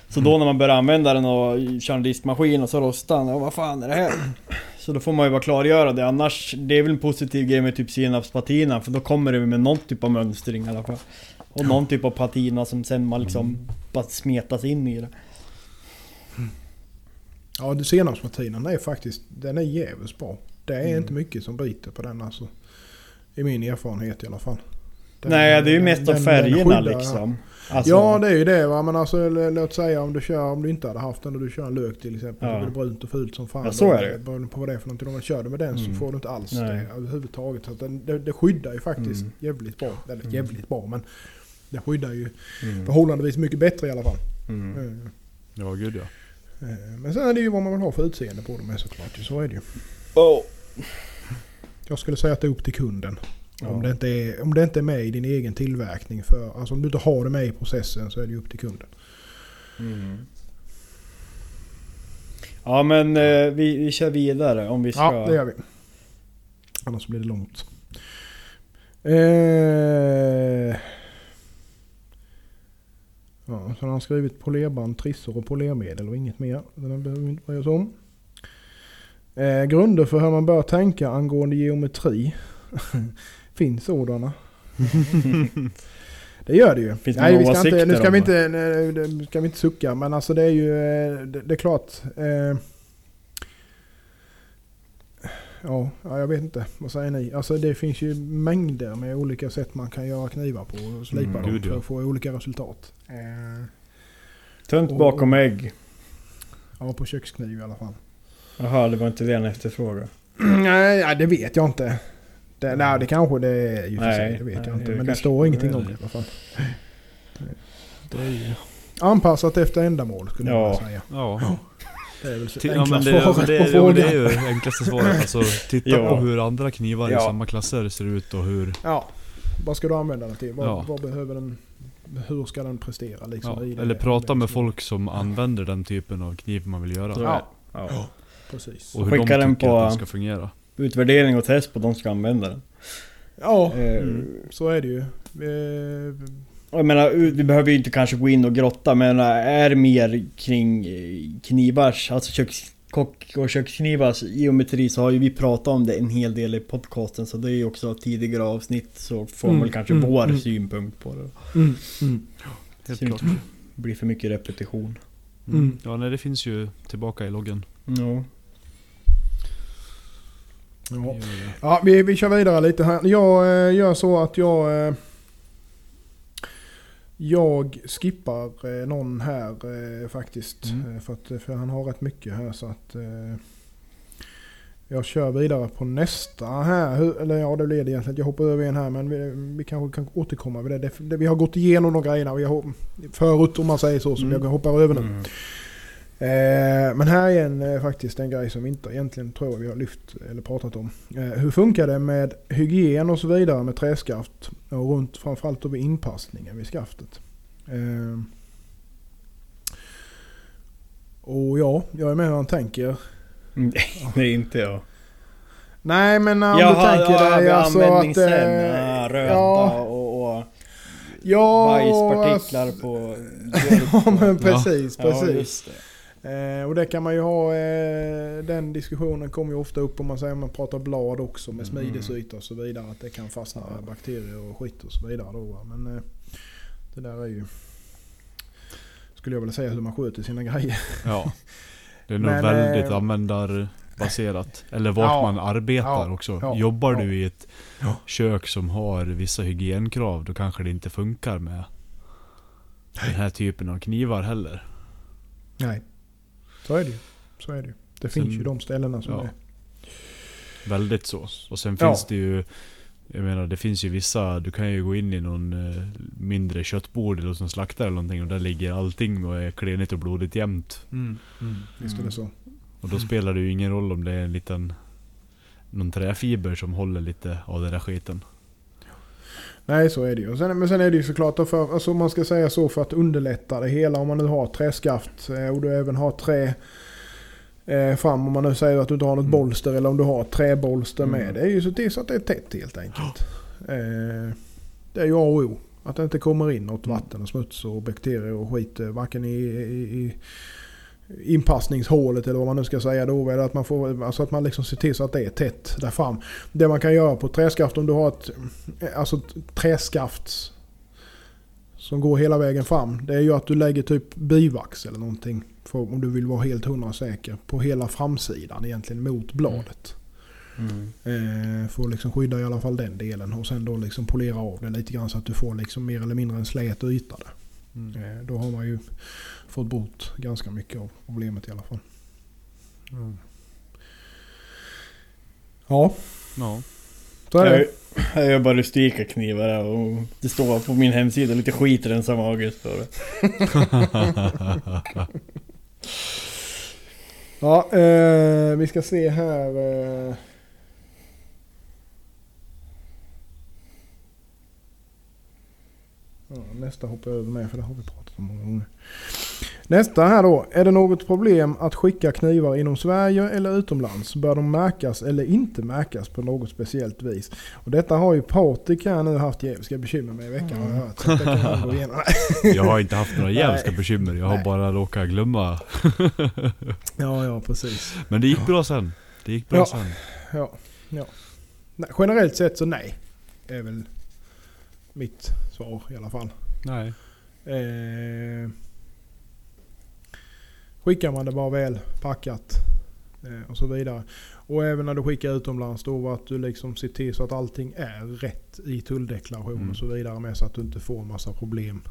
Så då när man börjar använda den och kör en diskmaskin och så rostar den, ja vad fan är det här? Så då får man ju bara klargöra det, annars Det är väl en positiv grej med typ senapspatina för då kommer det med någon typ av mönstring i alla fall. Och någon typ av patina som sen man liksom bara smetas in i det. Ja, det senapspatinan är faktiskt, den är jävligt bra. Det är Mm. inte mycket som biter på den alltså. I min erfarenhet i alla fall. Den- Nej det är ju mest av den- den färgerna skyddar- liksom. Alltså, Ja det är ju det va, men alltså låt säga om du kör, om du inte hade haft den och du kör en lök till exempel. Ja. Så blir det brunt och fult som fan. Ja, så är det. Beroende på vad det är för någonting. Om man kör det med den Mm. så får du inte alls Nej. det överhuvudtaget. Så den, det, det skyddar ju faktiskt Mm. jävligt bra. Eller Mm. jävligt bra men det skyddar ju Mm. förhållandevis mycket bättre i alla fall. Mm. Eh, Ja gud ja. Eh, Men sen är det ju vad man vill ha för utseende på dem såklart. Så är det ju. Oh. Jag skulle säga att det är upp till kunden. Ja. Om, det inte är, om det inte är med i din egen tillverkning. För, alltså om du inte har det med i processen så är det upp till kunden. Mm. Ja men eh, vi, vi kör vidare om vi ska... Ja, det gör vi. Annars blir det långt. Eh... Ja, så han har skrivit polerband, trissor och polermedel och inget mer. Den behöver vi inte bry oss om. Eh, grunder för hur man bör tänka angående geometri. Finns sådana. Det gör det ju. Finns det Nej, vi ska inte, nu ska vi, inte, nu ska vi inte sucka, men alltså det är ju eh, det, det är klart. Eh, ja, ja, jag vet inte. Vad säger ni? Alltså det finns ju mängder med olika sätt man kan göra knivar på och slipa Mm, dem gud, för ja. att få olika resultat. Eh, Tunt Och- bakom ägg. ja, på kökskniv i alla fall. Jaha, det var inte det han efterfrågade. nej, det vet jag inte. Det, nej, det kanske det är ju för Nej, sig. Det vet nej, jag inte. Men det står ingenting om det i alla fall. Det är ju anpassat efter ändamål skulle Ja. vilja säga. Ja. Det är väl enkla ja men det, svaret men det, på är- det ju enklaste svaret. Alltså titta Ja. på hur andra knivar Ja. i samma klasser ser ut och hur... Ja, vad ska du använda den till? Vad, Ja. vad behöver den? Hur ska den prestera liksom? Ja, i det? eller prata med folk som använder den typen av kniv man vill göra. Ja. Precis. Och hur Skicka de den tycker på- att den ska fungera. Utvärdering och test på de som ska använda den. Ja, Eh, mm, så är det ju. Jag menar, vi behöver ju inte kanske gå in och grotta men är det mer kring eh, knivars, alltså kökskock och köksknivars geometri så har ju vi pratat om det en hel del i podcasten så det är ju också tidigare avsnitt så får man Mm, väl kanske mm, vår mm. synpunkt på det. Mm, mm, Helt Så klart. inte blir för mycket repetition. Mm. Ja nej det finns ju tillbaka i loggen. Ja. ja. ja vi, vi kör vidare lite här. Jag eh, gör så att jag... Eh, jag skippar eh, någon här eh, faktiskt. Mm. Eh, för, att, för han har rätt mycket här så att... Jag kör vidare på nästa här. Hur, eller ja, det blir det egentligen. Jag hoppar över en här men vi, vi kanske kan återkomma med det. det, det vi har gått igenom vi har, förut om man säger så. Så Mm. jag hoppar över nu. Mm. Eh, men här är en, eh, faktiskt en grej som vi inte egentligen tror jag vi har lyft eller pratat om. Eh, hur funkar det med hygien och så vidare med träskaft och runt framförallt då vid inpassningen vid skaftet? Och ja, jag är med hur han tänker. Nej, det är inte jag. Nej men om Jaha, du tänker ja, dig alltså att... eh, ja, röta ja, och, och ja, bajspartiklar alltså- på... Ja men precis, Ja, precis. det. Eh, och det kan man ju ha, eh, den diskussionen kommer ju ofta upp om man säger man pratar blad också med Mm. smidesyta och så vidare. Att det kan fastna bakterier och skit och så vidare då. Men eh, det där är ju, skulle jag vilja säga hur man sköter sina grejer. Ja. Det är nog Men, väldigt eh, användarbaserat. Eller vart Ja. man arbetar Ja. också. Ja. Jobbar Ja. du i ett Ja. kök som har vissa hygienkrav, då kanske det inte funkar med den här typen av knivar heller. Nej, så är det ju. Så är det ju. Det Sen- finns ju de ställena som ja. är... Väldigt så. Och sen Ja. finns det ju Jag menar det finns ju vissa, du kan ju gå in i någon eh, mindre köttbord eller en slaktare eller någonting och där ligger allting och är klenigt och blodigt jämt. Mm. Visst är det så. Och då spelar det ju ingen roll om det är en liten någon träfiber som håller lite av den där skiten. Nej, så är det ju. Sen, men sen är det ju såklart, för, alltså man ska säga så för att underlätta det hela. Om man nu har träskaft eh, och du även har trä eh, fram. Om man nu säger att du inte har något Mm. bolster eller om du har träbolster Mm. med. Det är ju så, det är så att det är tätt helt enkelt. Eh, det är ju A och O. Att det inte kommer in något Mm. vatten och smuts och bakterier och skit. eh, Varken i, i, i inpassningshålet eller vad man nu ska säga då. Eller att man, får, alltså att man liksom ser till så att det är tätt där fram. Det man kan göra på träskaft om du har ett alltså ett träskaft som går hela vägen fram. Det är ju att du lägger typ bivax eller någonting. För om du vill vara helt hundra säker. På hela framsidan egentligen mot bladet. Mm. Eh, för att liksom skydda i alla fall den delen. Och sen då liksom polera av det lite grann så att du får liksom mer eller mindre en slät yta där. Eh, då har man ju fått bort ganska mycket av problemet i alla fall. Ja, Ja. så är det. Jag, gör bara rustika knivar här och det står på min hemsida lite skit rensa mage står det. Ja, eh, vi ska se här. Eh. Ja, nästa hoppar jag över med för det har vi pratat om många gånger. Nästa här då. Är det något problem att skicka knivar inom Sverige eller utomlands? Bör de märkas eller inte märkas på något speciellt vis? Och detta har ju Patrik här nu haft djävulska bekymmer med i veckan har jag hört. Så det kan gå igenom. Jag har inte haft några Nej. bekymmer, jag har Nej. bara råkat glömma. Ja, ja precis. Men det gick bra sen. Det gick bra Ja. sen. Ja, ja. Nej, generellt sett så nej. Är väl mitt svar i alla fall. Nej. Eh, skickar man det bara väl packat eh, och så vidare. Och även när du skickar utomlands då att du liksom ser till så att allting är rätt i tulldeklaration Mm. och så vidare med så att du inte får en massa problem.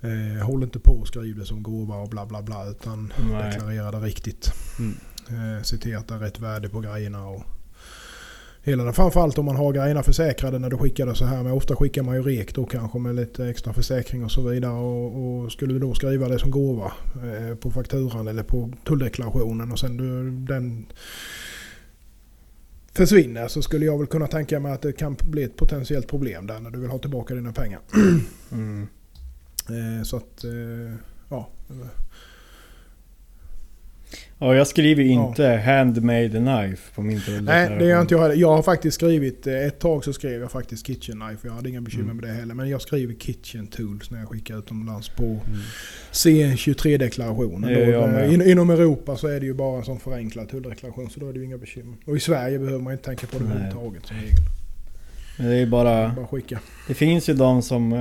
Eh, håll inte på och skriv det som gåva och bla bla bla utan Nej. deklarera det riktigt. Mm. Eh, se till att det är rätt värde på grejerna och hela det. Framförallt om man har grejerna försäkrade när du skickar det så här. Men ofta skickar man ju rek då kanske med lite extra försäkring och så vidare. Och, och skulle du då skriva det som gåva eh, på fakturan eller på tulldeklarationen och sen du, den försvinner så skulle jag väl kunna tänka mig att det kan bli ett potentiellt problem där när du vill ha tillbaka dina pengar. Mm. Eh, så att, eh, ja. Ja, jag skriver inte 'handmade knife' på min tulldeklaration. Nej, det gör inte jag heller. Jag har faktiskt skrivit, eh, ett tag så skrev jag faktiskt kitchen knife. Jag hade inga bekymmer Mm. med det heller. Men jag skriver kitchen tools när jag skickar utomlands på Mm. C23-deklarationen. Det gör jag Då, med. eh, in, inom Europa så är det ju bara en sån förenklad tulldeklaration. Så då är det ju inga bekymmer. Och i Sverige behöver man inte tänka på det överhuvudtaget som regel. Men det är bara... Bara skicka. Det finns ju de som... eh,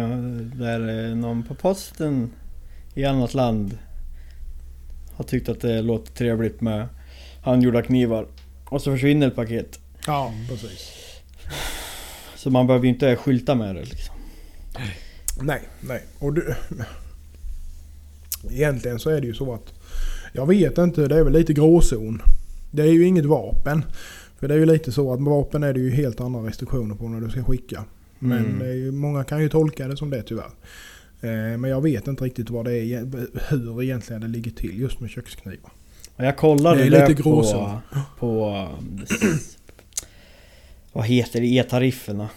Där någon på posten i annat land har tyckt att det låter trevligt med handgjorda knivar. Och så försvinner ett paket. Ja, precis. Så man behöver ju inte skylta med det liksom. Nej, nej. Och du, egentligen så är det ju så att jag vet inte, det är väl lite gråzon. Det är ju inget vapen. För det är ju lite så att med vapen är det ju helt andra restriktioner på när du ska skicka. Men Mm. ju, många kan ju tolka det som det tyvärr. Eh, Men jag vet inte riktigt vad det är, hur egentligen det ligger till just med köksknivar. Jag kollade Det är lite på, på... um, vad heter det? E-tarifferna.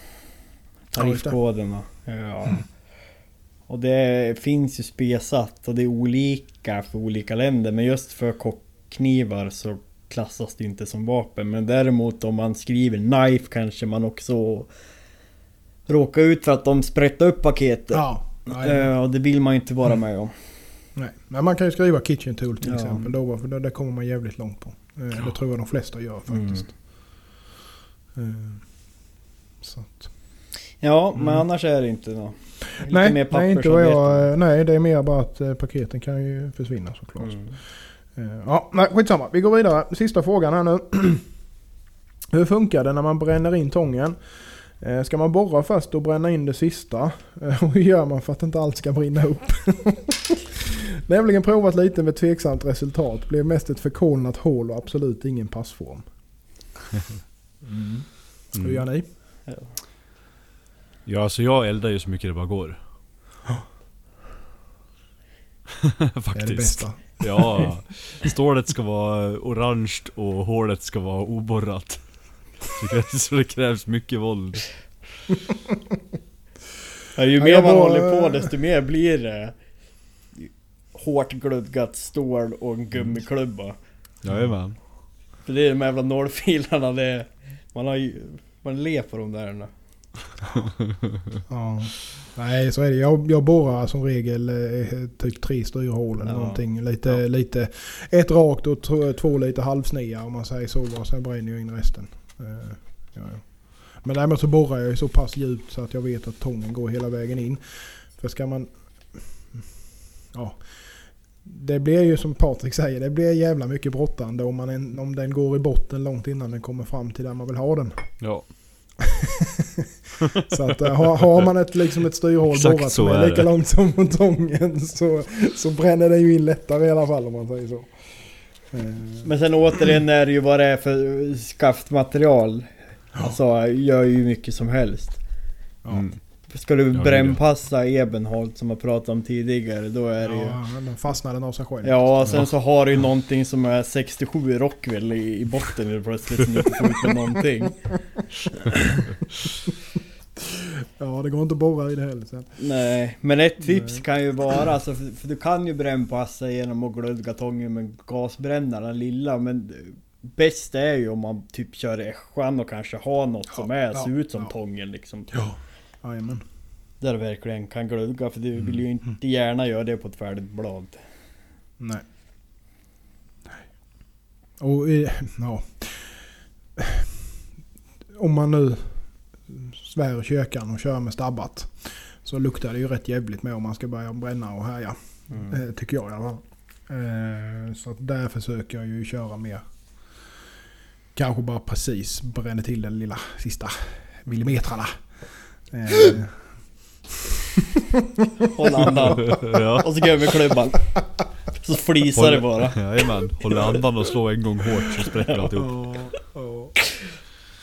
Tariffkoderna. Ja. Och det finns ju spesat och det är olika för olika länder. Men just för kockknivar så klassas det inte som vapen. Men däremot om man skriver knife kanske man också råkar ut för att de sprättar upp paketet. Ja, nej, Eh, Och det vill man ju inte vara med om. nej. Men man kan ju skriva kitchen tool till Ja. exempel. Då, för det, kommer man jävligt långt på. Eh, Det tror jag de flesta gör faktiskt. Eh, Så att. Ja, men Mm. annars är det inte något. Lite Nej, mer nej, inte vad jag, nej, det är mer bara att paketen kan ju försvinna såklart. Mm. Ja, nej, skitsamma. Vi går vidare. Sista frågan här nu. Hur funkar det när man bränner in tången? Eh, Ska man borra först och bränna in det sista? Eh, Och hur gör man för att inte allt ska brinna upp? Nämligen provat lite med tveksamt resultat. Blev mest ett förkolnat hål och absolut ingen passform. Hur gör ni? Ja, alltså jag eldar ju så mycket det bara går. Det är det Faktiskt. bästa. Ja. Stålet ska vara orange och hålet ska vara oborrat. Så det krävs, så det krävs mycket våld. Ja, ju Ja, mer man håller på desto mer blir det hårt gludgat stål och en gummiklubba. Jajamän. För det är de jävla nålfilarna det Man har ju... Man ler på de där. Ja. Nej, så är det. Jag, jag borrar som regel eh, typ tre styrhål eller Ja. någonting. Lite, lite, ett rakt och två, lite halvsnea om man säger så. Och sen bränner jag in resten. Eh, ja, ja. Men däremot så borrar jag så pass djupt så att jag vet att tången går hela vägen in. För ska man... Ja. Det blir ju som Patrik säger, det blir jävla mycket brottande om, man om den går i botten långt innan den kommer fram till där man vill ha den. Ja. Så att eh, har, har man ett, liksom ett styrhål borrat som är lika det. långt som tången så, så bränner det ju in lättare i alla fall om man säger så. Eh, Men sen återigen är det ju vad det är för skaftmaterial. Alltså gör ju mycket som helst. Mm. Ska du brännpassa Ebenholt som jag pratade om tidigare då är det ju... Ja, då fastnar den av sig själv. Ja, sen så har du ju någonting som är 67 Rockwell i, i botten plötsligt som inte får ut med någonting. Ja, det går inte att borra i det heller sen. Nej, men ett tips Nej. kan ju vara, alltså, för, för du kan ju brännpassa genom att glödga tången med gasbrännaren lilla, men bäst är ju om man typ kör ässjan och kanske har något Ja, som är, ja, ser ut som ja. tången liksom. Ja. Jajamän. Där du verkligen kan glödga, för du vill ju Mm. inte gärna göra det på ett färdigt blad. Nej. Nej. Och eh, ja. Om man nu svär i kyrkan och kör med stabbat. Så luktar det ju rätt jävligt med om man ska börja bränna och härja. Mm. Eh, tycker jag i alla fall. Eh, så att där försöker jag ju köra mer. Kanske bara precis bränna till den lilla sista millimetrarna. Eh, Håll andan. ja. Och så gummiklubban. Så flisar det bara. Jajamän. Håller andan och slår en gång hårt så spräcker alltihop. ja.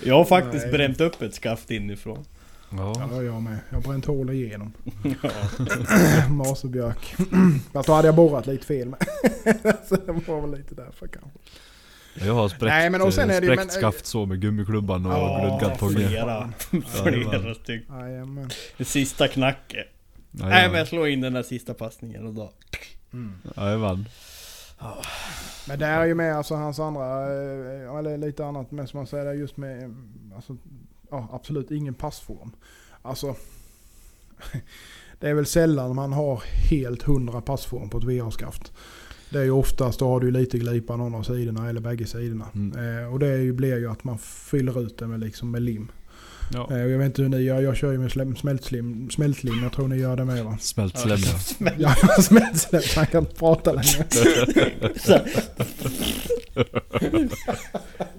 Jag har faktiskt Nej. bränt upp ett skaft inifrån. Ja. Ja, jag med. Jag har bränt hål igenom. Ja. Masebjörk. Fast då hade jag borrat lite fel med. så det var väl lite därför kanske. Jag har spräckt, Nej, men och sen är det men- skaft så med gummiklubban och Ja, glödgat tången. flera. Flera stycken. Jajamän. Det sista knacket. Nej men jag slår in den där sista passningen och då... Jajamän. Men det är ju med alltså hans andra, eh, eller lite annat med som man säger, just med, alltså, ja absolut ingen passform. Alltså, det är väl sällan man har helt hundra passform på ett VR-skaft. Det är ju oftast, då har du lite glipa någon av sidorna eller bägge sidorna. Mm. Eh, och det är ju, blir ju att man fyller ut det med, liksom, med lim. Ja. Eh, och jag vet inte hur ni gör, jag kör ju med smältslim, smältlim, jag tror ni gör det med va? Smält slem ja. Ja, så han kan inte prata längre.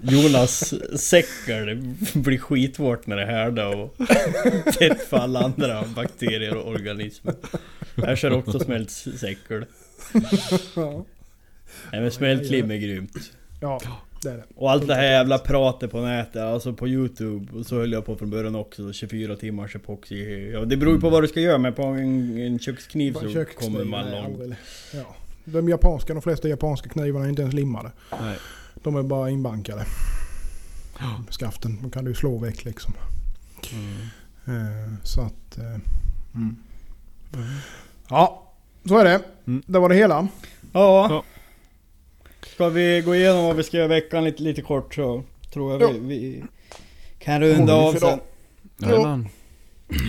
Jonas säcker blir skithårt när det härdar och tätt för alla andra bakterier och organismer. Jag kör också smält säckel. Ja. Nej men smält lim är grymt. Ja, det är det. Och allt det här jävla pratet på nätet, alltså på youtube, och så höll jag på från början också, 24 timmars epoxy. Ja, det beror ju på vad du ska göra, men på en, en kökskniv så Kökskniv kommer man långt. Ja. De japanska, de flesta japanska knivarna är inte ens limmade. Nej. De är bara inbankade. Skaften, de kan du ju slå väck liksom. Eh, så att... Eh, mm. Ja, så är det. Mm. Det var det hela. Ja. Ja. Ska vi gå igenom vad vi ska göra i veckan lite, lite kort så tror jag Ja. vi, vi kan runda av sen. Jajamän.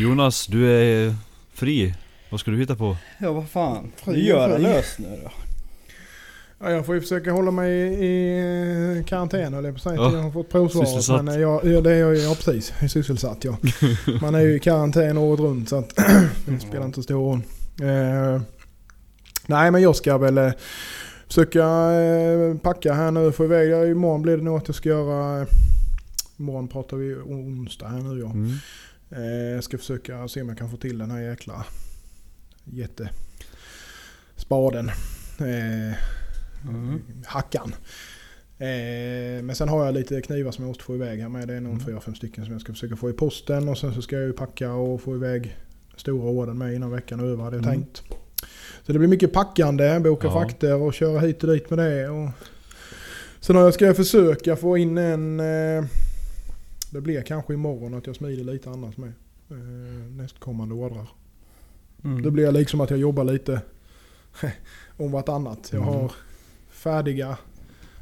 Jonas, du är fri. Vad ska du hitta på? Ja vad fan, och gör fri. lös nu då. Ja, jag får ju försöka hålla mig i, karantän eller på att säga Ja. jag har fått provsvaret. Men jag, ja, det är jag, ja precis, jag är sysselsatt ja. Man är ju i karantän året runt så att det spelar inte så stor roll. Eh, nej men jag ska väl eh, försöka eh, packa här nu få iväg. Imorgon blir det nog att jag ska göra... Eh, imorgon pratar vi onsdag här nu ja. Mm. Eh, jag ska försöka se om jag kan få till den här jäkla jättespaden. Eh, Hackan. Men sen har jag lite knivar som jag måste få iväg här med. Det är nog Mm. fyra, fem stycken som jag ska försöka få i posten. Och sen så ska jag ju packa och få iväg stora ordern med innan veckan är över hade jag Mm. tänkt. Så det blir mycket packande, boka Ja. frakter och köra hit och dit med det. Och sen jag, ska jag försöka få in en... Eh, det blir kanske imorgon att jag smider lite annars med. Eh, nästkommande ordrar. Mm. Det blir liksom att jag jobbar lite om vartannat. Jag Mm. har färdiga,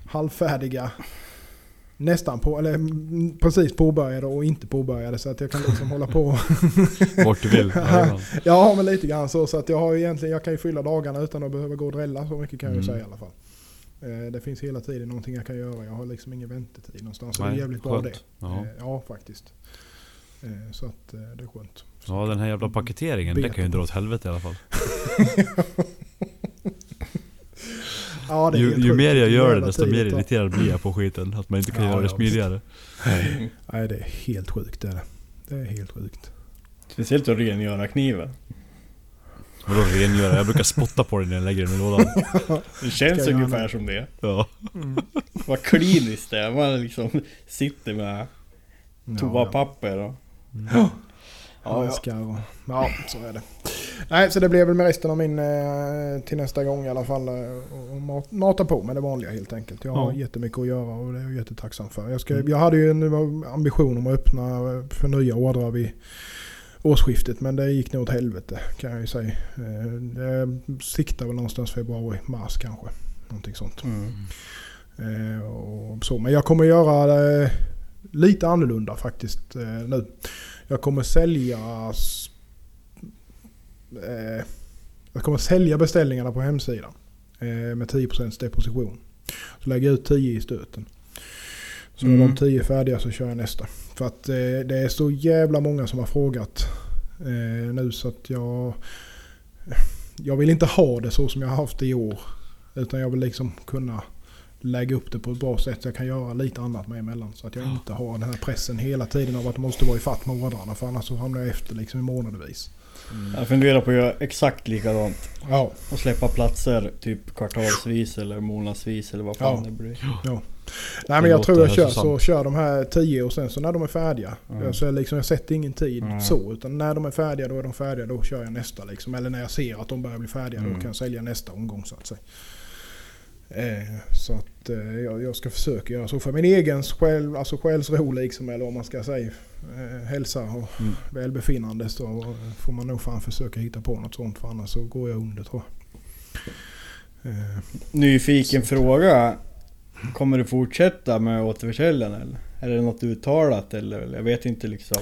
halvfärdiga, nästan på, eller precis påbörjade och inte påbörjade. Så att jag kan liksom hålla på. Vart du vill. Ja men lite grann så. Så att jag har egentligen, jag kan ju fylla dagarna utan att behöva gå och drälla. Så mycket kan jag ju Mm. säga i alla fall. Eh, Det finns hela tiden någonting jag kan göra. Jag har liksom ingen väntetid någonstans. Så det är jävligt bra det. skönt. Ja. Eh, Ja faktiskt. Eh, Så att det är skönt. ja, den här jävla paketeringen, det kan ju dra åt helvete i alla fall. Ja, Ju, ju mer jag gör det desto mer irriterad blir jag på skiten. Att man inte kan Ja, göra det ja, smidigare. Nej det är helt sjukt det är det. Det är helt sjukt. Speciellt att rengöra kniven. Vadå rengöra? Jag brukar spotta på den när jag lägger den i lådan. Det känns ungefär som det. Ja. Vad kliniskt det är. Man liksom sitter med toapapper och... Ja, Ja, ja. Ska och, ja, så är det. Nej, så det blir väl med resten av min eh, till nästa gång i alla fall. eh, Och och mat, mata på med det vanliga helt enkelt. Jag har Ja. jättemycket att göra och det är jag jättetacksam för. Jag, ska, Mm. jag hade ju en ambition om att öppna eh, för nya ordrar vid årsskiftet. Men det gick nog åt helvete kan jag ju säga. Jag siktar väl någonstans februari, mars kanske. Någonting sånt. Mm. Och så. Men jag kommer göra det lite annorlunda faktiskt nu. Jag kommer sälja eh, Jag kommer sälja beställningarna på hemsidan. Eh, med 10% deposition. Så lägger jag ut 10 i stöten. Så när Mm. de 10 är färdiga så kör jag nästa. För att eh, det är så jävla många som har frågat eh, nu så att jag... Jag vill inte ha det så som jag har haft det i år. Utan jag vill liksom kunna lägga upp det på ett bra sätt så jag kan göra lite annat med emellan. Så att jag inte har den här pressen hela tiden av att det måste vara i fatt ordrarna. För annars så hamnar jag efter liksom i månadsvis. Jag funderar på att göra exakt likadant. Ja, Och släppa platser typ kvartalsvis eller månadsvis eller vad fan Ja. det blir. nej Det men jag tror jag kör så. Kör de här 10 och sen så när de är färdiga. Mm. Jag, så liksom, jag sätter ingen tid Mm. så. Utan när de är färdiga då är de färdiga. Då kör jag nästa liksom. Eller när jag ser att de börjar bli färdiga Mm. då kan jag sälja nästa omgång så att säga. Eh, så att eh, jag, ska försöka göra så för min egen själ, alltså själsro liksom. Eller vad man ska säga. Eh, hälsa och Mm. välbefinnande så får man nog fan försöka hitta på något sånt. För annars så går jag under tror jag. Nyfiken fråga. Kommer du fortsätta med återförsäljaren eller? Är det något uttalat eller? Jag vet inte liksom.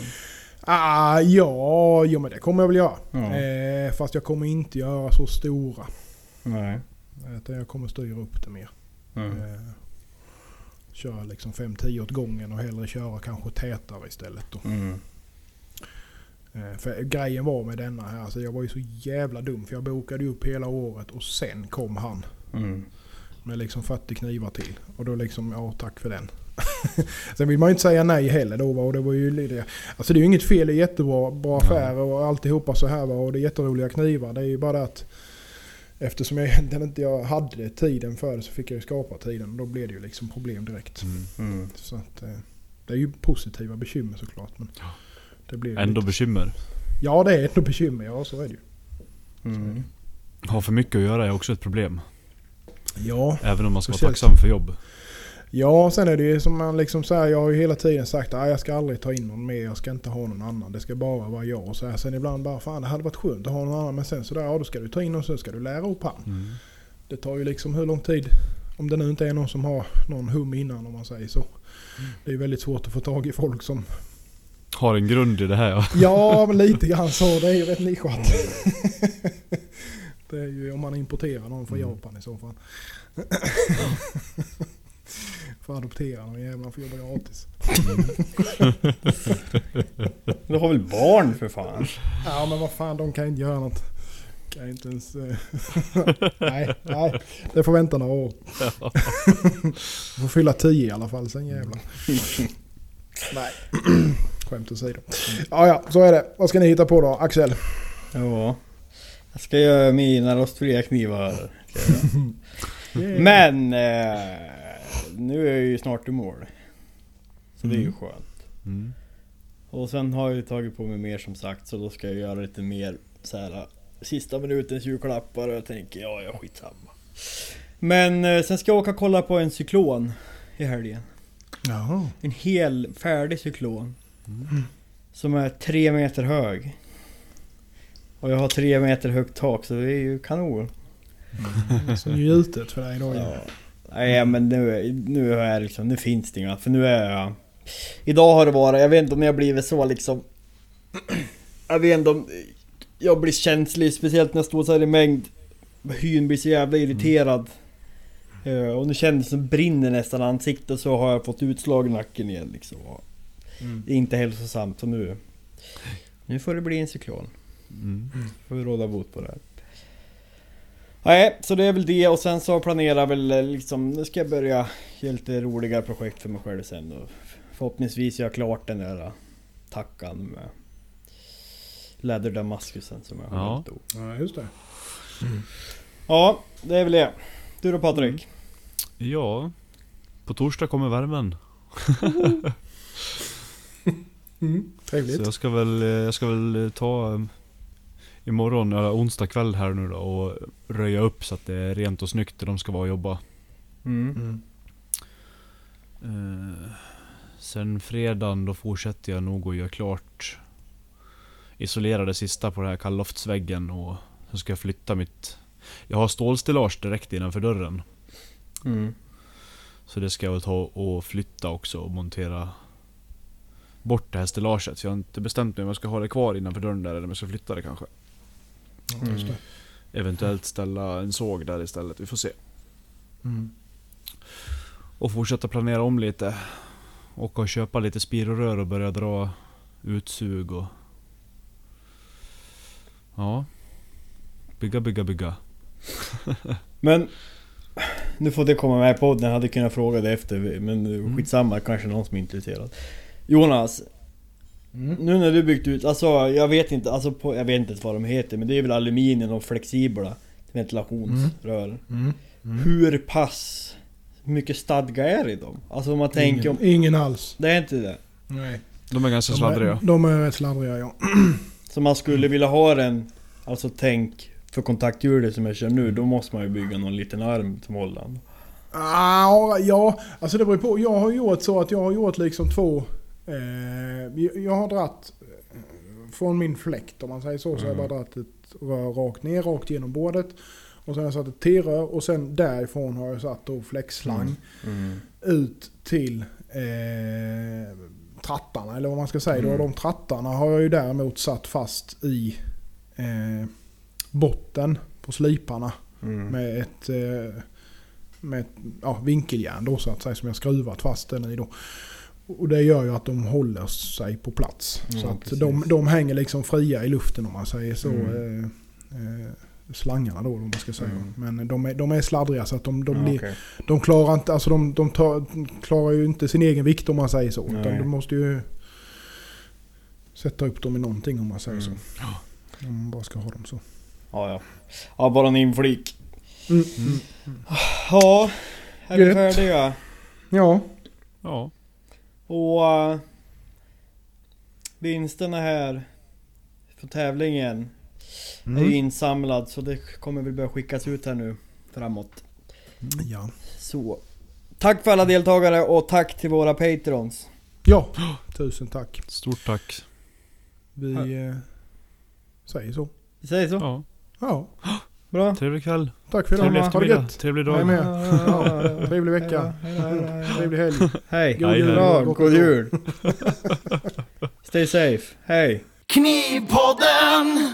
Ah, ja, jo, men det kommer jag väl göra. Ja. Eh, fast jag kommer inte göra så stora. Nej. Utan jag kommer styra upp det mer. Mm. Eh, köra liksom 5-10 åt gången och hellre köra kanske tätare istället. Mm. Eh, för grejen var med denna här, alltså jag var ju så jävla dum. För jag bokade upp hela året och sen kom han. Mm. Med liksom 40 knivar till. Och då liksom, ja tack för den. Sen vill man ju inte säga nej heller då va, och det var ju lite... Alltså det är ju inget fel, det är jättebra bra affärer och alltihopa så här va. Och det är jätteroliga knivar. Det är ju bara det att... eftersom jag egentligen inte jag hade tiden för det så fick jag ju skapa tiden. Och då blev det ju liksom problem direkt. Mm. Mm. Så att, eh, det är ju positiva bekymmer såklart. Men det blir Ändå lite, bekymmer. Ja det är ändå bekymmer, ja så är det ju. Mm. Ha för mycket att göra är också ett problem. Ja, Även om man ska vara tacksam för jobb. Ja, sen är det ju som man liksom säger, jag har ju hela tiden sagt att jag ska aldrig ta in någon mer, jag ska inte ha någon annan. Det ska bara vara jag. Och så här. Sen ibland bara, fan det hade varit skönt att ha någon annan. Men sen sådär, ja då ska du ta in någon, så ska du lära upp han. Mm. Det tar ju liksom hur lång tid? Om det nu inte är någon som har någon hum innan om man säger så. Det är väldigt svårt att få tag i folk som... Har en grund i det här ja. Ja, men lite grann så. Det är ju rätt nischat. Det är ju om man importerar någon från Mm. Japan i så fall. Får adoptera någon jävlar får jobba gratis. Du har väl barn för fan? Ja men vad fan, de kan inte göra något. Kan inte ens... eh, nej, nej. Det får vänta några år. får fylla tio i alla fall, sen jävlar. nej. Skämt åsido. Ja, ja, så är det. Vad ska ni hitta på då, Axel? Ja. Jag ska göra mina rostfria knivar. Men eh, nu är jag ju snart i mål. Så det är ju Mm. skönt. Mm. Och sen har jag ju tagit på mig mer som sagt så då ska jag göra lite mer så här sista minutens julklappar och jag tänker ja, ja skitsamma. Men eh, sen ska jag åka och kolla på en cyklon i helgen. Jaha. En hel färdig cyklon. Mm. Som är tre meter hög. Och jag har tre meter högt tak så det är ju kanon. Så njutet för dig ju. Ja. Nej men nu, nu är jag liksom, nu finns det inga. För nu är jag... Idag har det varit, jag vet inte om jag blivit så liksom... Jag vet inte om... Jag blir känslig, speciellt när jag står så här i mängd. Hyn blir så jävla irriterad. Eh, och nu känns det som brinner nästan ansiktet så har jag fått utslag i nacken igen liksom. Mm. Det är inte hälsosamt så nu... Nu får det bli en cyklon. Mm. Får vi råda bot på det här. Nej, så det är väl det och sen så planerar jag väl eh, liksom, nu ska jag börja göra lite roligare projekt för mig själv sen och förhoppningsvis göra klart den där eh, tackan med läderdamaskusen som jag har Ja. valt då. Ja, just det. Ja, det är väl det. Du då Patrik? Ja, på torsdag kommer värmen. Mm. Trevligt. Så jag ska väl, eh, jag ska väl ta imorgon, eller onsdag kväll här nu då och röja upp så att det är rent och snyggt där de ska vara och jobba. Mm. Mm. Eh, sen fredagen då fortsätter jag nog att göra klart Isolera det sista på den här kalloftsväggen och så ska jag flytta mitt Jag har stålstillage direkt innanför dörren Mm. Så det ska jag ta och flytta också och montera Bort det här stillaget. Så jag har inte bestämt mig om jag ska ha det kvar innanför dörren där eller om jag ska flytta det kanske Det. Eventuellt ställa en såg där istället, vi får se Mm. Och fortsätta planera om lite. Åka och köpa lite spirorör och börja dra utsug och... Ja. Bygga, bygga, bygga. Men Nu får det komma med i podden, jag hade kunnat fråga det efter men skitsamma, kanske någon som är intresserad. Jonas, Mm. nu när du byggt ut, alltså jag vet inte, alltså på, jag vet inte vad de heter men det är väl aluminium och flexibla ventilationsrör. Mm. Mm. Hur pass mycket stadga är det i dem? Alltså om man tänker om... Ingen, ingen alls. Det är inte det? Nej. De är ganska De sladdriga. är, de är rätt sladdriga ja. Så man skulle vilja ha den, alltså tänk för kontakthjulet som jag kör nu, då måste man ju bygga någon liten arm som håller den. Ah, ja, alltså det beror på. Jag har gjort så att jag har gjort liksom två... Eh, jag- har dratt eh, från min fläkt om man säger så. Så har jag bara dratt ett rör rakt ner, rakt genom bordet. Och sen har jag satt ett T-rör och sen därifrån har jag satt då flexslang ut till eh, trattarna. Eller vad man ska säga. Då, de trattarna har jag ju däremot satt fast i eh, botten på sliparna. Mm. Med ett, eh, med ett ja, vinkeljärn då så att säga som jag skruvat fast den i då. Och det gör ju att de håller sig på plats. Ja, så att precis. de, de hänger liksom fria i luften om man säger så. Mm. Eh, eh, slangarna då om man ska säga. Mm. Men de är, de är sladdriga så att de, de, Ja, blir, okej. de klarar inte, alltså de, de tar, klarar ju inte sin egen vikt om man säger så. Utan du måste ju sätta upp dem i någonting om man säger Mm. så. Om man bara ska ha dem så. Ja, ja. Ja, bara en inflik. Mm. Ja, är vi färdiga? Ja. Ja. Och... Uh, vinsterna här för tävlingen är ju Mm. insamlad så det kommer väl börja skickas ut här nu framåt. Ja. Så. Tack för alla deltagare och tack till våra patrons. Ja, tusen tack. Stort tack. Vi eh, säger så. Vi säger så. Ja. Ja, Bra. Trevlig kväll. tack för Trevlig idag. Det eftermiddag. Trevlig Jag är dag. med. Ja, trevlig vecka. Trevlig helg. Hej. God jul. Bra, god jul. Stay safe. Hej. Knivpodden!